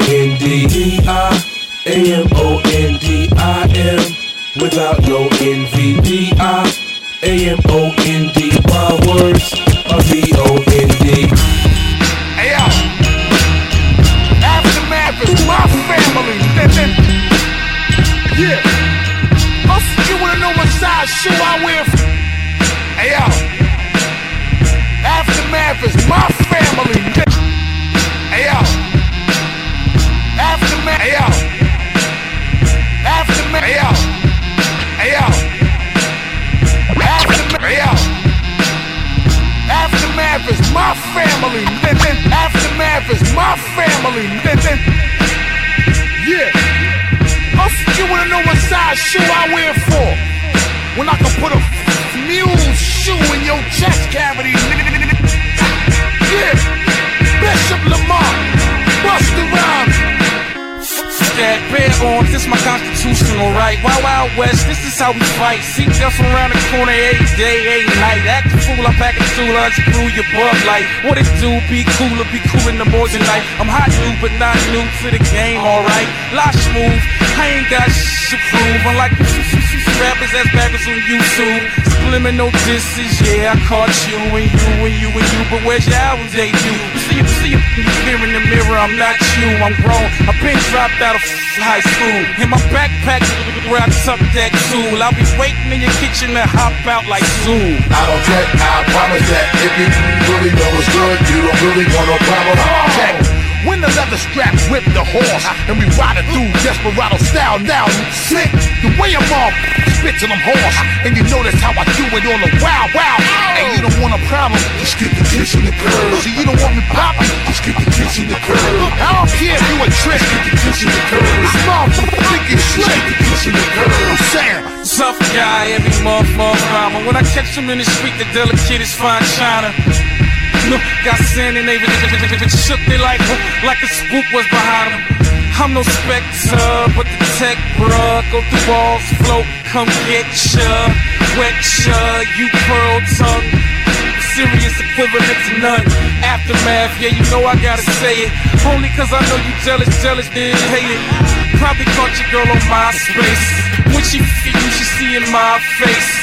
N D. D I A M O N D I M without no envy. D I A M O N D. My words are B O N D. Hey yo, Aftermath is my family. yeah. Hustle, you wanna know what shoe I wear? Aftermath is my family. Yeah. Hustle, you wanna know what size shoe I wear for? When I can put a mule shoe in your chest cavity. Yeah. Bishop Lamont. Busta Rhymes. That bear arms, this my constitutional right. Wild Wild West, this is how we fight. See us around the corner every day, every night. Act a fool, I'm packing two lunch through your bug light. What it do? Be cooler, be cool in the morning night. I'm hot new, but not new to the game, alright. Lot smooth, I ain't got shit to prove. Unlike rappers that's backwards on YouTube. Subliminal disses, yeah, I caught you and you and you and you. But where's your album debut? You see, you mirror in the mirror, I'm not you, I'm grown. I've been dropped out of high school. In my backpack, where I tuck that tool. I'll be waiting in your kitchen to hop out like Zoom. I don't check, I promise that if you really know what's good, you don't really want no problem. Check. When the leather straps whip the horse and we ride it through desperado style now, sick. The way I'm all spit till I'm hoarse, and you notice how I do it on the wow wow. And you don't want a problem, just get the kiss in the curve. See, you don't want me popping, just get the kiss in the curve. I don't care if you a trick, get the kiss in the curve. Small think it's straight, get the kiss in the curve. I'm saying. Tough guy, every month, month. When I catch him in the street, the delicate is fine china. Got sand and they shook they like like a spook was behind him. I'm no specter, but the tech bruh go through walls, float, come get ya, wet ya, you pearl tongue. Serious equivalent to none. Aftermath, yeah, you know I gotta say it. Only cause I know you jealous, jealous, then hate it. Probably caught your girl on MySpace. When she feel you, she see in my face.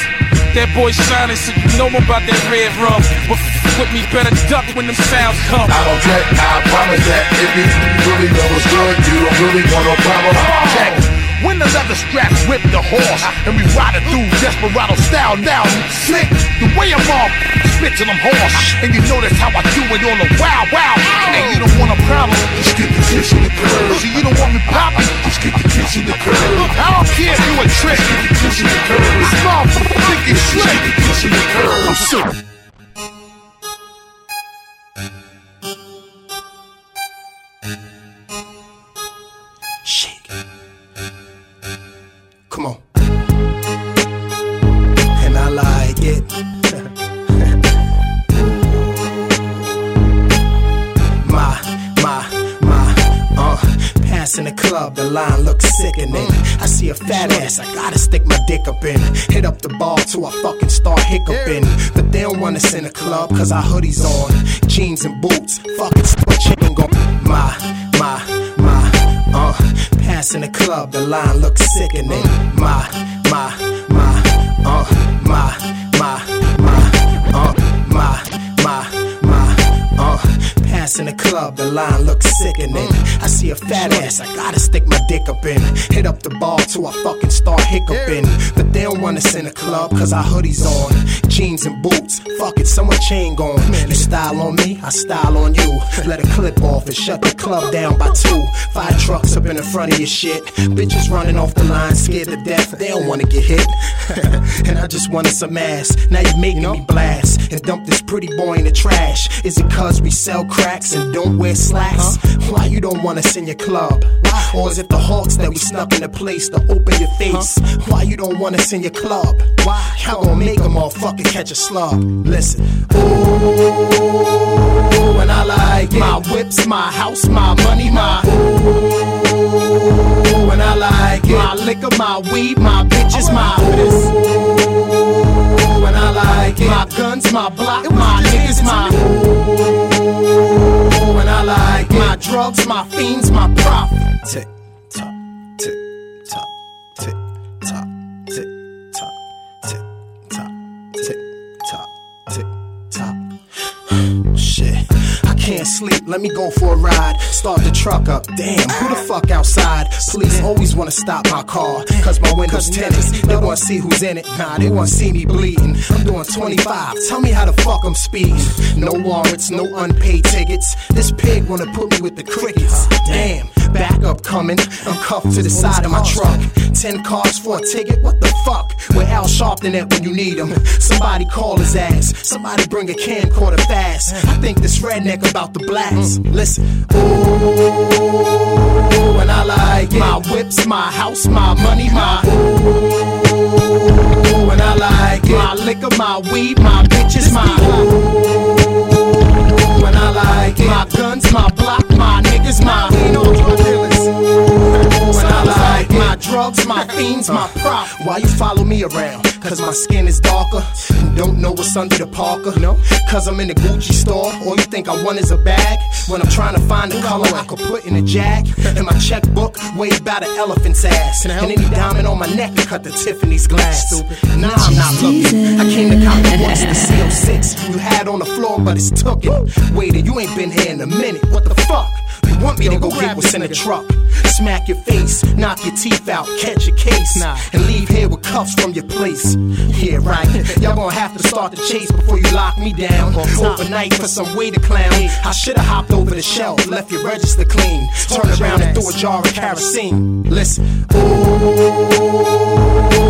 That boy shining, so you know about that red rum. But f- with me, better duck when them sounds come. I don't check, I promise that if you really know it's good, you don't really want no problem. Check. When the leather straps whip the horse, and we ride it through desperado style now. Slick, the way I'm off, spit till I'm hoarse. And you know notice how I do it on the wow, wow. And you don't want a problem, just get the kiss in the curve. See, you don't want me popping, just get the kiss in the curve. I don't care if you a trick, get the kiss in the curve. Motherfucker think it's slick, get the kiss in the curve. I'm sick. Line looks sickening. I see a fat ass, I gotta stick my dick up in. Hit up the bar till I fucking start hiccuping. But they don't want us in the club, cause our hoodies on. Jeans and boots, fucking split chain go. My, my, my, uh, passing the club, the line looks sickening. My, my, my, uh, passing the club, the line looks sickening. I see a fat ass, I gotta stick my dick up in. Hit up the bar till I fucking start hiccuping. But they don't want us in the club, cause our hoodies on. Jeans and boots, fuck it, someone chain gone. You style on me, I style on you. Let a clip off and shut the club down by two. Five trucks up in the front of your shit. Bitches running off the line, scared to death, they don't wanna get hit. and I just wanted some ass. Now you making me blast and dump this pretty boy in the trash. Is it cause we sell and don't wear slacks? Why you don't want us in your club? Or is it the hawks that we snuck in the place to open your face? Why you don't want us in your club? Why? Y'all gonna make them all fucking catch a slug. Listen. Ooh, and I like it. My whips, my house, my money, my ooh, and I like it. My liquor, my weed, my bitches, my ooh, I like it. My guns, my block, my niggas, my ooh, and I like it. My drugs, my fiends, my profit. Can't sleep. Let me go for a ride. Start the truck up. Damn, who the fuck outside? Police always wanna stop my car. Cause my window's tinted. They wanna see who's in it. Nah, they wanna see me bleeding. I'm doing 25. Tell me how the fuck I'm speeding. No warrants, no unpaid tickets. This pig wanna put me with the crickets. Damn, backup coming. I'm cuffed to the side of my truck. Ten cars for a ticket. What the fuck? Where Al Sharpton at when you need him? Somebody call his ass. Somebody bring a camcorder fast. I think this redneck about the blast. Listen. Ooh, and I like it. My whips, my house, my money, my ooh, and I like it. My liquor, my weed, my bitches, my ooh, and I like it. My guns, my block, my niggas, my ooh, and I like. My drugs, my fiends, my prop. Why you follow me around? Cause my skin is darker. Don't know what's under the parka. No. Cause I'm in the Gucci store. All you think I want is a bag. When I'm trying to find a color I could put in a jag. And my checkbook weighed about an elephant's ass. And any diamond on my neck cut the Tiffany's glass. Nah, I'm not looking. I came to cop it once the CO6 you had on the floor, but it's tookin'. Waiter, you ain't been here in a minute. What the fuck? Want me to go get what's in the truck? Smack your face, knock your teeth out, catch a case, and leave here with cuffs from your place. Yeah, right. Y'all gonna have to start the chase before you lock me down. Overnight for some way to clown. I should've hopped over the shelf, left your register clean. Turn around and throw a jar of kerosene. Listen, ooh,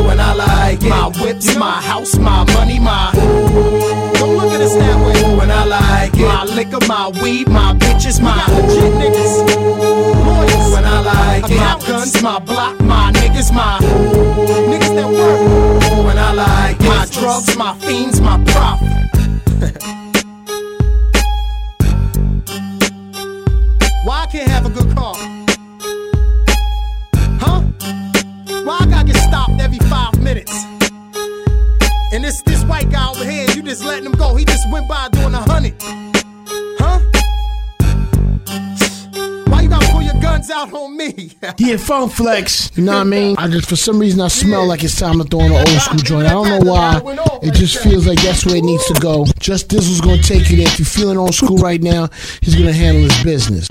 and I like it. My whips, my house, my money, my ooh. My liquor, my weed, my bitches, my legit niggas. Ooh, and I like it. My guns, my block, my niggas, my niggas that work. And I like it. My drugs, my fiends, my profit. Why I can't have a good car? Huh? Why I gotta get stopped every five minutes? And this this white guy over here, you just letting him go. He just went by doing a hundred. Out on me? Yeah, Funk Flex. You know what I mean? I just for some reason I smell like it's time to throw in an old school joint. I don't know why. It just feels like that's where it needs to go. Just Dizzle's gonna take you there. If you're feeling old school right now, he's gonna handle his business.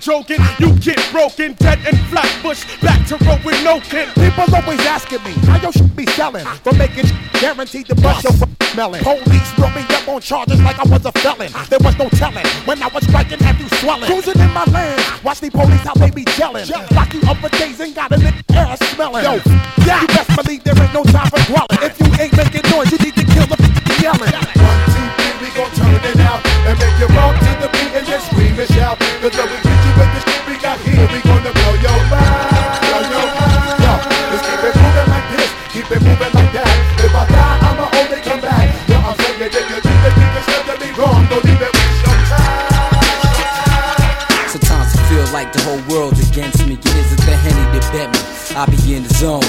Joking. You get broken, dead and flat bush. Back to road with no kin. People always asking me how your shit be selling. For making guaranteed to bust your smelling. Police brought me up on charges like I was a felon. There was no telling when I was striking, have you swelling? Cruising in my land, watch the police how they be gelling. Lock you up for days and got a nigga ass smelling. Yo, yeah. you best believe there ain't no time for dwelling. If you ain't making noise, you need to kill the yelling. One, two, three, we gon' turn it out and make you rock to the beat and just scream and shout. Cause I be in the zone.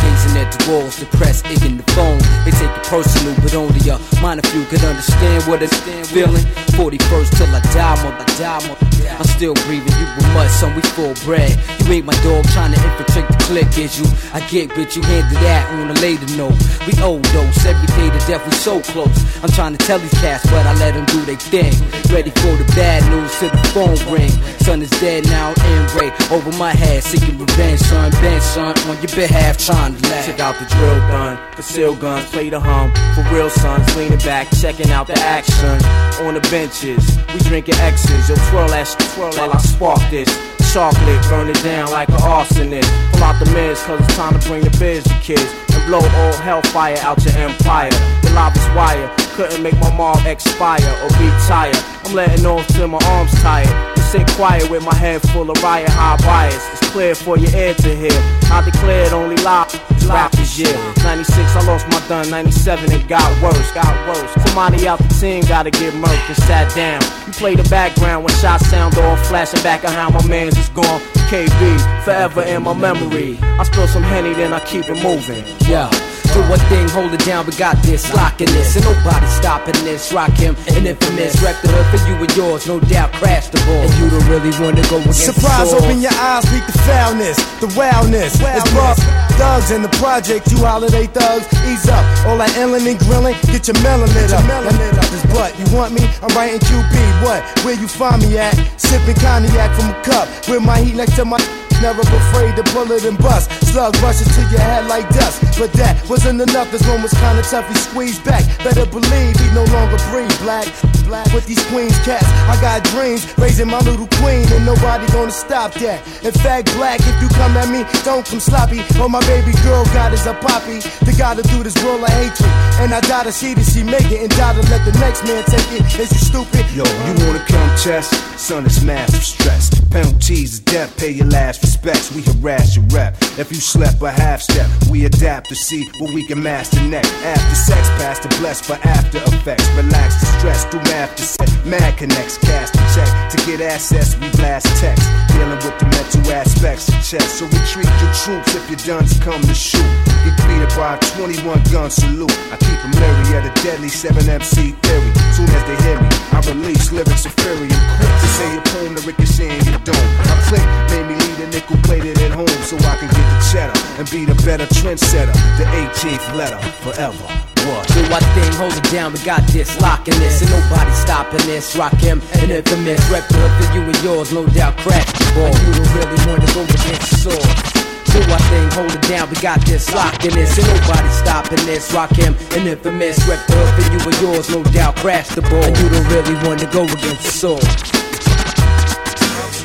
Gazing at the walls, depressed, in the phone. They take it personal, but only a minor few could understand what it's feeling. 41st till I die, mother, I die, mother. I'm still breathing, you were mud, son, we full bread. You ain't my dog trying to infiltrate the clique, is you? I get with you, handle that on a later note. We overdose, every day to death, we so close. I'm trying to tell these cats, but I let them do their thing. Ready for the bad news till the phone ring. Son is dead now, in Ray over my head, seeking revenge, son. Ben, son, on your behalf, trying to laugh. Check out the drill done, conceal guns, play the hum. For real sons, leaning back, checking out the action. On the benches, we drinking X's. Yo, twirl that shit while I spark this. Chocolate, burn it down like an arsonist. Pull out the mist, cause it's time to bring the biz to kids. And blow all hellfire out your empire. The lava's wire, couldn't make my mom expire or retire. I'm letting off till my arms tired. Sit quiet with my head full of riot high bias. It's clear for your ear to hear. I declared only lie. Rap this year. 96, I lost my done. 97, it got worse. Got worse. Somebody out the team gotta get murked and sat down. You play the background when shots sound off, flashing back on how my man's is gone. KB, forever in my memory. I spill some henny, then I keep it moving. Yeah. Do one thing, hold it down, we got this, locking this, and nobody stopping this. Rakim, an infamous, wreck the hood for you and yours, no doubt, crash the ball. And you don't really wanna go against Surprise, open your eyes, peek the foulness, the wildness. It's rough. Thugs in the project, you holiday thugs, ease up. All that illin' and grillin', get your melon lit up. Melon lit up. This butt, you want me? I'm writing QB. What? Where you find me at? Sipping cognac from a cup, with my heat next to my. Never afraid to bullet and bust. Slug rushes to your head like dust. But that wasn't enough. This one was kinda tough. He squeezed back. Better believe he no longer breathe. Black, black with these queens cats. I got dreams raising my little queen, and nobody gonna stop that. In fact, black, if you come at me, don't come sloppy. All my baby girl got is a poppy. The gotta do this world of hatred. And I gotta see that she make it, and gotta let the next man take it. Is you stupid? Yo, you wanna come test? Son, it's massive stress. Penalties death, pay your last respects. We harass your rep. If you slept a half step, we adapt to see what we can master next. After sex, past the blessed for after effects. Relax the stress, do math to set. Mad connects, cast a check. To get access, we blast text. Dealing with the mental aspects of chess. So retreat your troops if your duns come to shoot. Get greeted by a 21 gun salute. I keep them leery at a deadly 7 MC theory. Soon as they hear me, I release lyrics of fury and quick say a poem to ricochet in your dome. My click made me lead a nickel plated at home so I can get the cheddar and be the better trendsetter. The 18th letter forever. Do our thing, hold it down, we got this, locking this, and nobody stopping this. Rakim, an infamous, rep for you and yours, no doubt, crack the ball. You don't really wanna go against the sword. Do our thing, hold it down, we got this, locking this, and nobody stopping this. Rakim, an infamous, rep for you and yours, no doubt, crash the ball. And you don't really wanna go against the sword.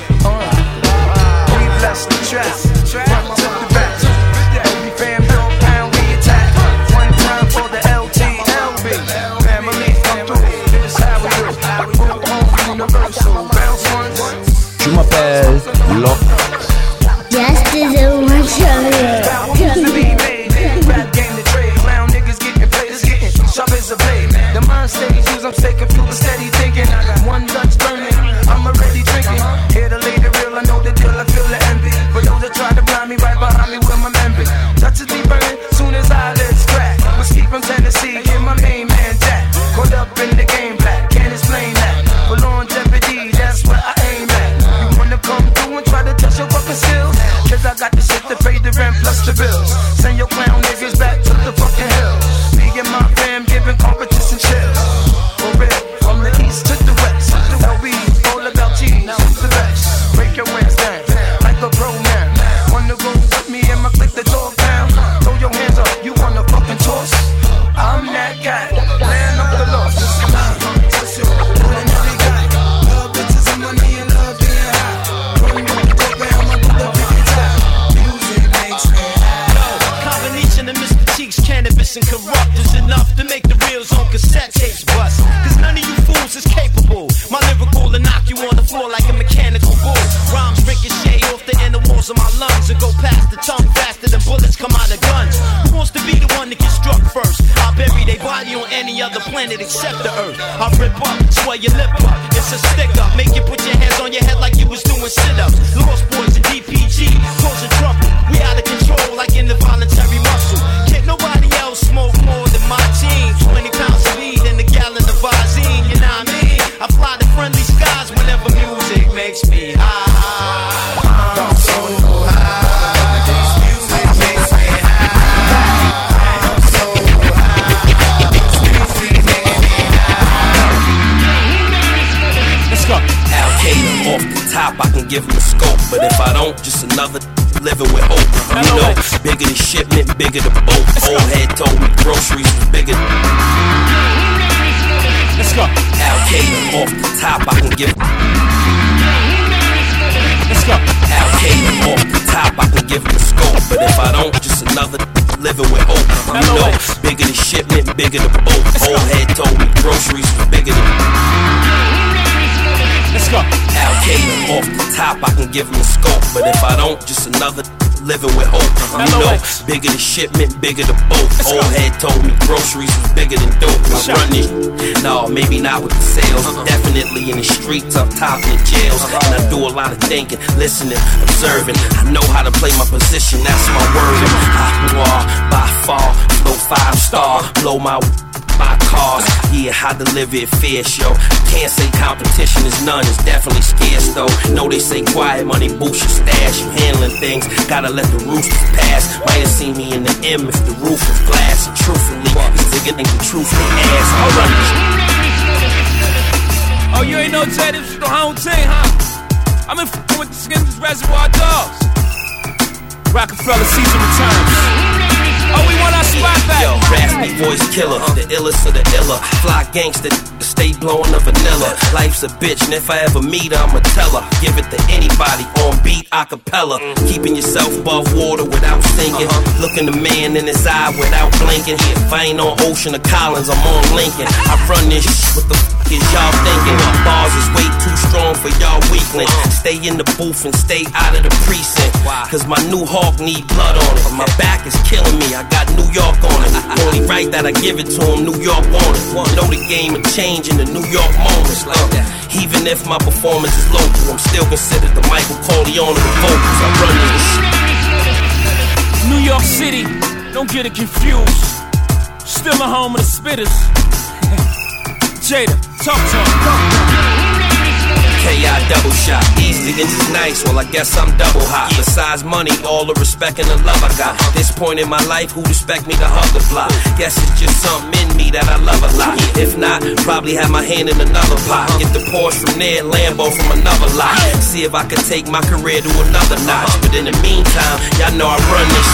We bless the trap. Front the back. Every fam don't pound, we attack. One time for the LTLB. Family come through. This how we do. Boom, boom, universal. Bounce once. Je m'appelle shipment, bigger the boat. Old head told me groceries was bigger. Let's go. Al Qaeda off the top, I can give. Let's go. Al Qaeda off the top, I can give him a scope. But if I don't, just another living with hope. You know, bigger the shipment, bigger the boat. Old head told me groceries was bigger than. Let's go. Al Qaeda off the top, I can give him a scope. But if I don't, just another living with hope. You know, bigger the shipment, bigger the boat. Old head told me groceries was bigger than dope. I run this. No, maybe not with the sales. Definitely in the streets, up top in the jails. And I do a lot of thinking, listening, observing. I know how to play my position, that's my word. I by far, flow five star, blow my Yeah, how deliver it fierce, yo. Can't say competition is none, it's definitely scarce though. Know they say quiet money boosts your stash. You handling things, gotta let the roosters pass. Might have seen me in the M if the roof was glass. Truthfully, these niggas think the truth they ass. On. Oh, you ain't no this was the home team, huh? I'm in f- with the Skins Reservoir Dogs. Rockefeller season returns. Oh, we want our spot back. Yo, raspy voice killer, the illest of the iller. Fly gangster, stay blowing the vanilla. Life's a bitch, and if I ever meet her, I'ma tell her. Give it to anybody on beat, acapella. Keeping yourself above water without sinking. Uh-huh. Looking the man in his eye without blinking. If I ain't on Ocean or Collins, I'm on Lincoln. I run this sh- what the f is y'all thinking? My bars is way too strong for y'all weaklings. Uh-huh. Stay in the booth and stay out of the precinct. Cause my new hawk need blood on it. My back is killing me. I got New York on it. Only right that I give it to him, New York want it. Know the game will change in the New York moments. Like that. Uh, even if my performance is local, I'm still considered the Michael Corleone of the vocals. I run this shit. New York City, don't get it confused. Still a home of the spitters. Jada, talk to him. KI double shot. Easy is nice, well, I guess I'm double hot. Besides money, all the respect and the love I got. This point in my life, who'd expect me to hug the block? Guess it's just something in me that I love a lot. If not, probably have my hand in another pot. Get the Porsche from there, Lambo from another lot. See if I can take my career to another notch. But in the meantime, y'all know I run this.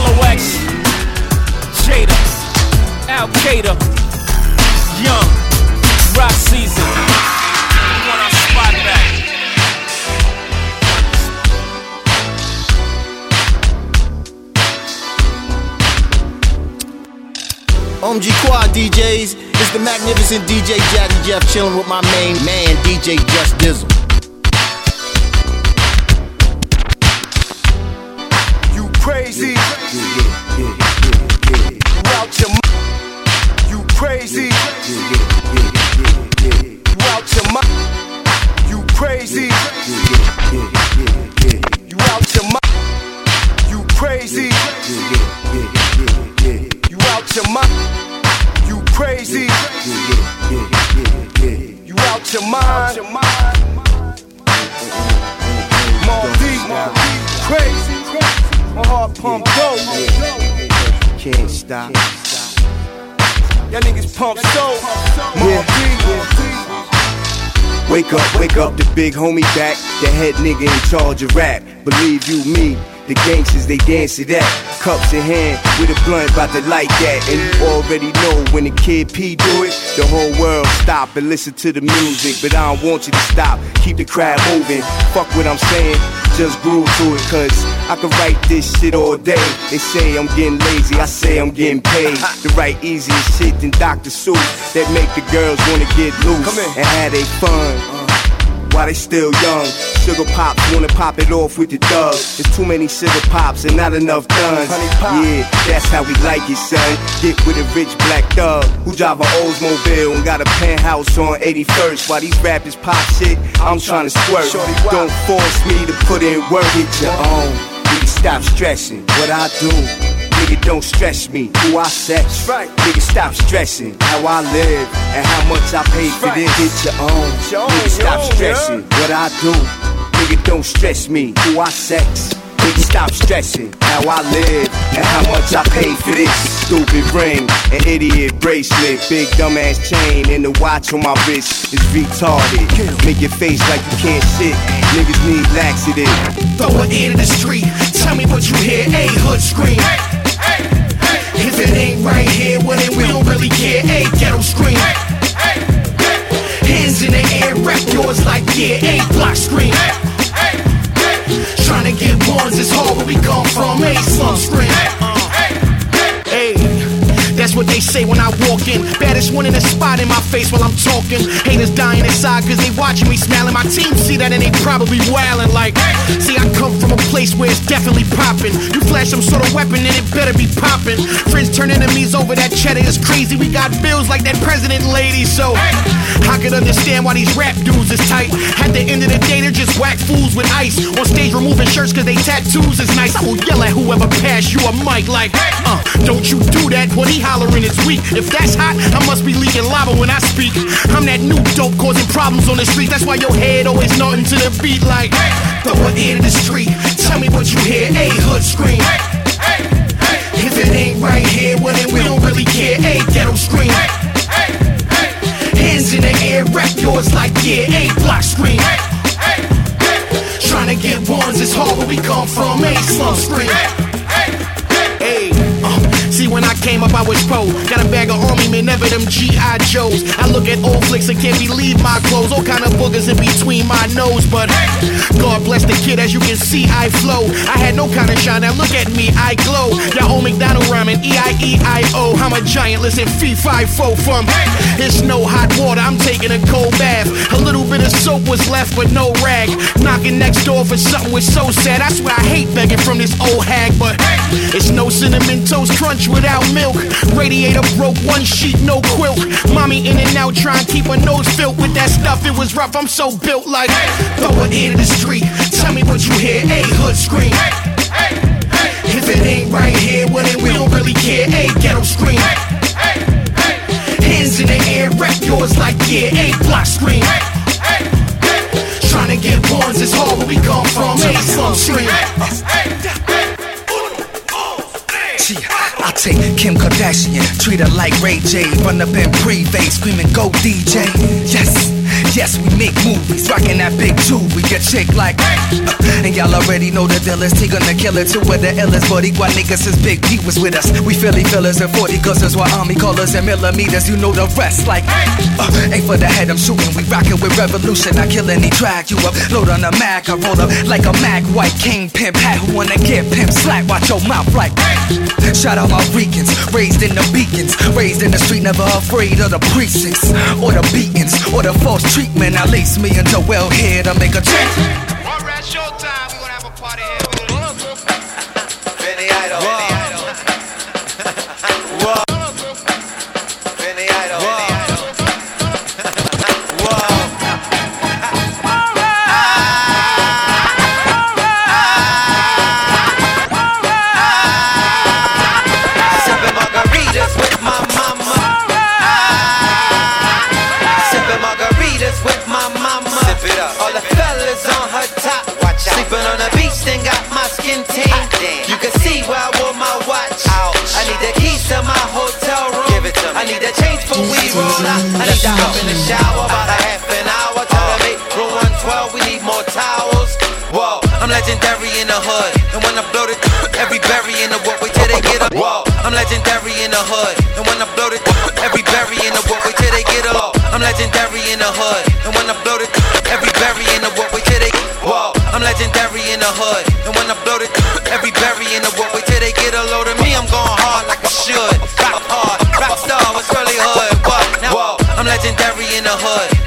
LOX, Jada, Al Qaeda, Young, Rock Season. We want our spot back. OMG Quad DJs, it's the magnificent DJ Jazzy Jeff chilling with my main man, DJ Just Dizzle. You crazy? You out your mind? You crazy? You out your mind? You crazy? You out your mind? You crazy? You out your mind? You crazy? You out your mind? Deep, crazy. My heart pump dope. Can't stop. Y'all niggas pump so. More deep. Wake up, wake up, the big homie back. The head nigga in charge of rap. Believe you me, the gangsters they dance to that. Cups in hand with a blunt about to light that. And you already know when the kid P do it, the whole world stop and listen to the music. But I don't want you to stop, keep the crowd moving. Fuck what I'm saying. Just grew to it, cause I could write this shit all day. They say I'm getting lazy, I say I'm getting paid. To write easier shit than Dr. Seuss that make the girls wanna get loose and have they fun uh. while they still young. Sugar pops wanna pop it off with the thug. There's too many sugar pops and not enough guns. Yeah, that's how we like it, son. Get with a rich black thug who drive a Oldsmobile and got a penthouse on 81st. While these rappers pop shit, I'm trying to squirt. Don't force me to put in work. Get your own. Nigga, stop stressing. What I do. Nigga, don't stress me. Who I sex. Right. Nigga, stop stressing. How I live and how much I pay for this. Get your own. Nigga, stop stressing. What I do. Nigga, don't stress me. Who I sex. Nigga, stop stressing. How I live and how much I pay for this. Stupid ring, an idiot bracelet, big dumbass chain, and the watch on my wrist is retarded. Make your face like you can't sit. Niggas need laxative. Throw it in the street. Tell me what you hear. A hood scream. If it ain't right here, well then we don't really care. A ghetto scream. Hands in the air, rap yours like yeah. A block scream. Trying to get ones is hard where we come from. A slum scream. Uh. That's what they say when I walk in. Baddest one in the spot in my face while I'm talking. Haters dying inside cause they watching me smiling. My team see that and they probably wildin' like. See, I come from a place where it's definitely poppin'. You flash some sort of weapon and it better be poppin'. Friends turn enemies over that cheddar is crazy. We got bills like that president lady, so I could understand why these rap dudes is tight. At the end of the day, they're just whack fools with ice. On stage removing shirts cause they tattoos is nice. I will yell at whoever pass you a mic like, uh, don't you do that when he weak. If that's hot, I must be leaking lava when I speak. I'm that new dope causing problems on the street. That's why your head always nodding to the beat like, throw it in the street. Tell me what you hear. A hood scream. If it ain't right here, well then we don't really care. A ghetto scream. Hands in the air, rap yours like yeah. A block scream. Trying to get ones is hard where we come from. A slum scream. See when I came up I was pro. Got a bag of army men, never them G.I. Joes. I look at old flicks and can't believe my clothes. All kind of boogers in between my nose, but God bless the kid. As you can see, I flow. I had no kind of shine. Now look at me, I glow. Y'all old McDonald rhyming E I E I O. I'm a giant. Listen, fee fi fo from. It's no hot water. I'm taking a cold bath. A little bit of soap was left, but no rag. Knocking next door for something was so sad. I swear I hate begging from this old hag, but it's no cinnamon toast crunch without milk. Radiator broke, one sheet, no quilt. Mommy in and out, trying to keep her nose filled with that stuff. It was rough, I'm so built like. Throw it in the street, tell me what you hear. A hood scream. If it ain't right here, well then we don't really care. A ghetto scream. Hands in the air, rap yours like yeah. A block scream. Trying to get ones is hard where we come from. A slum scream. I take Kim Kardashian, treat her like Ray J. Run up in pre-vase, screaming, go DJ. Yes, yes, we make movies, rocking that big jewelry. Your chick like, uh, and y'all already know the deal is gonna kill it. Two of the illest, but equal niggas is Big P was with us. We Philly fillers and 40 guzzers, while Army callers and millimeters. You know the rest, like, uh, ain't for the head I'm shooting. We rockin' with revolution. I kill any track you up. Load on a Mac, I roll up like a Mac. White King pimp hat who wanna get pimp slack. Watch your mouth like. Shout out my Ricans, raised in the beacons, raised in the street, never afraid of the precincts or the beatings or the false treatment. I lace me into well here to make a change. Alright, showtime. We gonna have a party here. Benny Idol. Whoa. Then got my skin tan. You can see where I wore my watch. Ouch. I need the keys to my hotel room. Give it to me. I need the change for we roll out. I need to hop in the shower about a half an hour. Tell them eight, room 112, we need more towels. Whoa, I'm legendary in the hood. And when I blow the every berry in the wood, wait till they get up. Whoa, I'm legendary in the hood. And when I blow the every berry in the wood, wait till they get up. I'm legendary in the hood. And when I blow the hood. And when I blow it, every berry in the wood. Wait till they get a load of me, I'm going hard like I should. Rock hard, rock star, what's really hood? What? Now, I'm legendary in the hood.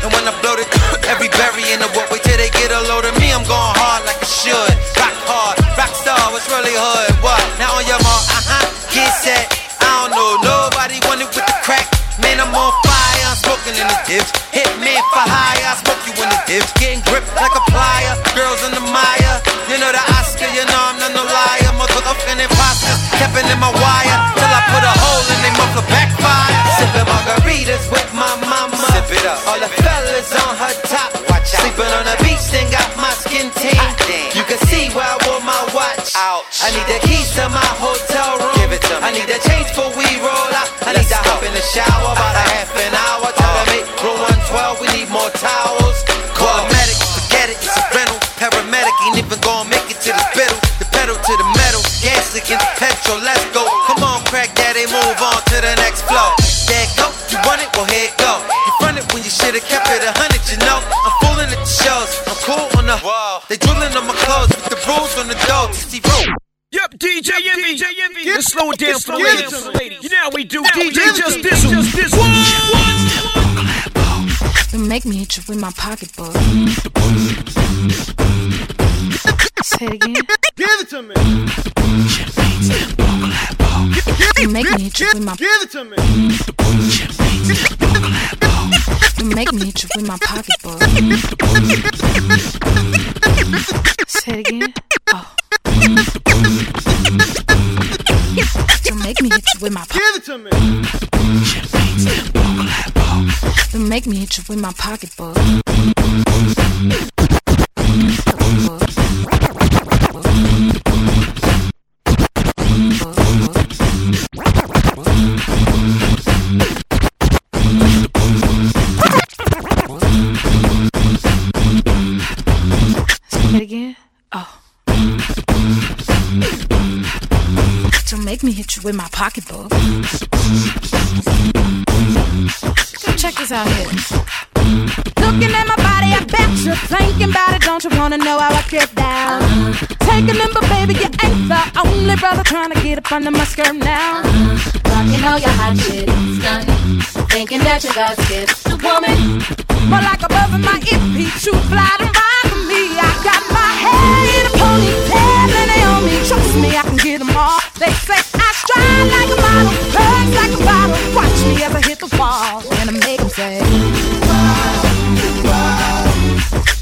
Imposters, tapping in my wire. Till I put a hole in they muffler backfire. Sipping margaritas with my mama. Sip it up. All the fellas on her top. Watch out. Sleeping on the beach, then got my skin tan. You can see where I wore my watch. Ouch. I need the keys to my hotel room. Give it to me. I need the change for we roll out. I need to hop in the shower about a half against petrol, let's go. Come on, crack daddy, move on to the next floor. There it go, you want it, well here it go. You front it when you should've kept it a hundred, you know. I'm fooling at the shows, I'm cool on the wall. They drooling on my clothes with the rules on the door. See, roll. Yep, DJ Envy. Let's slow it down for the ladies. You know how we do. DJ Just Dizzle. Don't make me hit you with my pocketbook. Say it again. Give it to me. Make me hit you with my. Give it to me. Make me hit you with my pocketbook. Say it again. Oh. Don't make me hit you with my. Give it to me. Make me hit you with my pocketbook. Pocketbook. Check this out here. Looking at my body, I bet you're thinking about it. Don't you wanna know how I get down? Take a number, baby, you ain't the only brother trying to get up under my skirt now. Rocking all your hot shit, stunning, thinking that you got. The woman, More like a buzz in my earpiece, shoot fly to ride stride like a model, curves like a bottle. Watch me I hit the wall and I make say.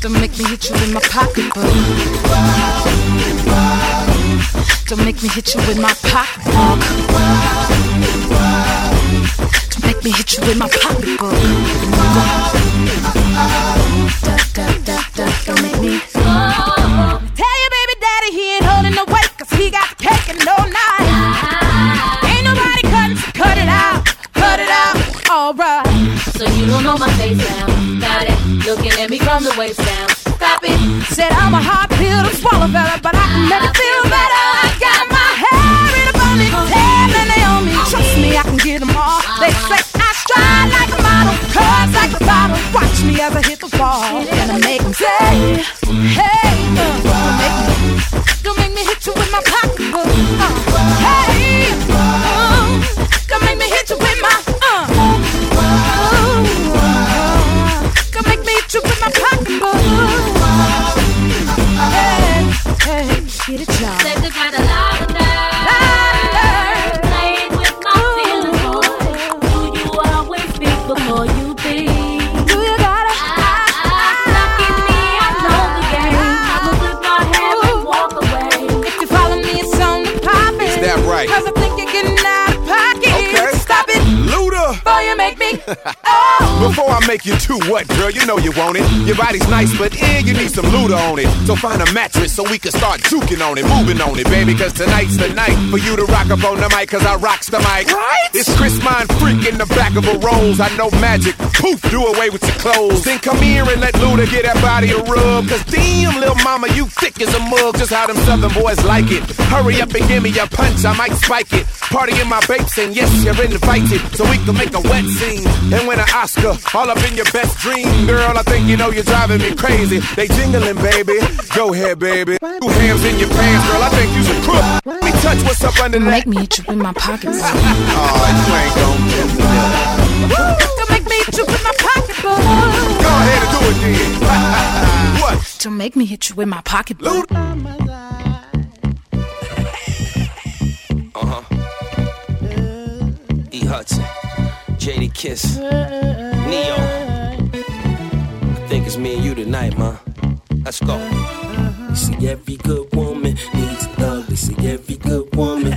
Don't make me hit you with my pocketbook. Don't make me hit you with my pocketbook. Don't make me hit you with my pocketbook. Don't make me. Tell your baby daddy he ain't holding no weight, cause he got know my face now. Got it, looking at me from the waist down. Stop it. Said I'm a hard pill to swallow, fella, but I can make it feel better. I got my hair in a ponytail and they on me. Trust me, I can get them all. They say I stride like a model, curves like a bottle. Watch me as I hit the wall, and I make them say, Hey, me. Before I make you do what, girl? You know you want it. Your body's nice, but eh, you need some Luda on it. So find a mattress so we can start juking on it, moving on it, baby. Cause tonight's the night for you to rock up on the mic, cause I rocks the mic. Right? It's Chris Mind Freak in the back of a rose. I know magic. Poof, do away with your clothes. Then come here and let Luda get that body a rub. Cause damn, little mama, you thick as a mug. Just how them southern boys like it. Hurry up and give me a punch, I might spike it. Party in my babes, and yes, you're invited. So we can make a wet scene and win an Oscar. All up living your best dream, girl. I think you know you're driving me crazy. They jingling, baby. Go ahead, baby. Two hands in your pants, girl. I think you's a crook. Let me touch what's up under that. Make me hit you in my pocketbook. oh, you ain't gon' get me. Don't make me hit you with my pocketbook. Go ahead and do it then. what? Don't make me hit you with my pocketbook. Uh huh. E Hudson, Jadakiss, Ne-Yo. I think it's me and you tonight, man. Let's go. You see, every good woman needs love. They say every good woman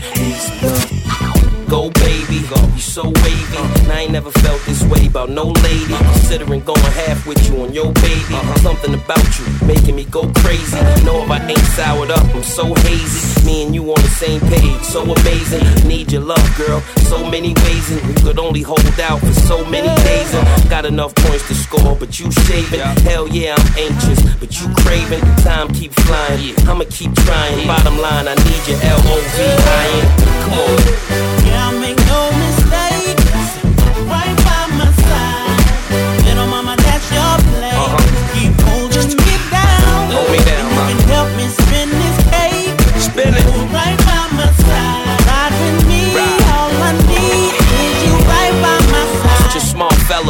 baby, go. You so wavy. And I ain't never felt this way about no lady. Considering going half with you on your baby. Something about you making me go crazy. Know if I ain't soured up, I'm so hazy. Me and you on the same page, so amazing. Need your love, girl. So many ways, and we could only hold out for so many days. And got enough points to score, but you shaving. Hell yeah, I'm anxious, but you craving. Time keep flying. I'ma keep trying. Bottom line, I need your L O V I N. Come on.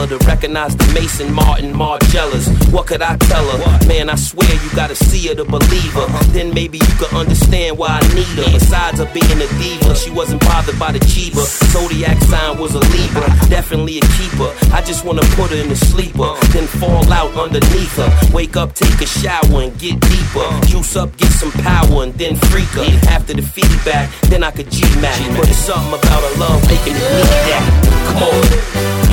To recognize the Maison Martin Margielas. What could I tell her? Man, I swear you gotta see her to believe her. Then maybe you could understand why I need her. Besides her being a diva, she wasn't bothered by the Chiba. Zodiac sign was a Libra, definitely a keeper. I just wanna put her in the sleeper, then fall out underneath her. Wake up, take a shower, and get deeper. Juice up, get some power, and then freak her. After the feedback, then I could G-Mac. But it's something about her love making me need that. Come on.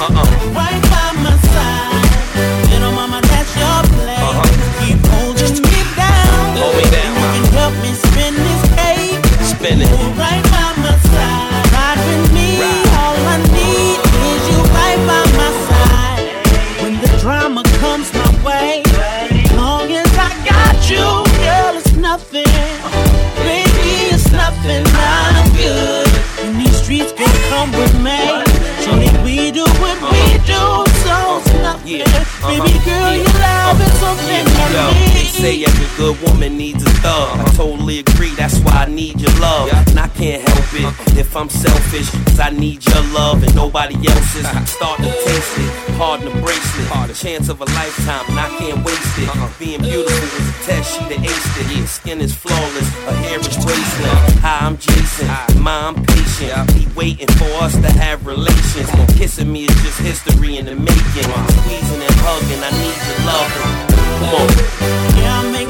Uh-uh. Right by my side. Little mama, that's your place. Uh-huh. Keep holding me down. Hold me down, You can help me spin this cake. Spin it. Right by my side. Ride with me. All I need is you right by my side. When the drama comes my way, long as I got you, girl, it's nothing. Baby, it's nothing. I'm good. And these streets can come with me. So it's nothing. Baby uh-huh. girl, your love is something Yo, I they say every good woman needs a thug. I totally agree, that's why I need your love. And I can't help it uh-huh. if I'm selfish, cause I need your love and nobody else's. Uh-huh. Start to taste it, hard the bracelet. The chance of a lifetime, and I can't waste it. Being beautiful is a test, she the aced it. Skin is flawless, her hair is graceless. Hi, I'm Jason, ma, I'm patient. He waiting for us to have relations. Kissing me is just history in the making squeezing and hugging. I need your love. Come on. Yeah, I make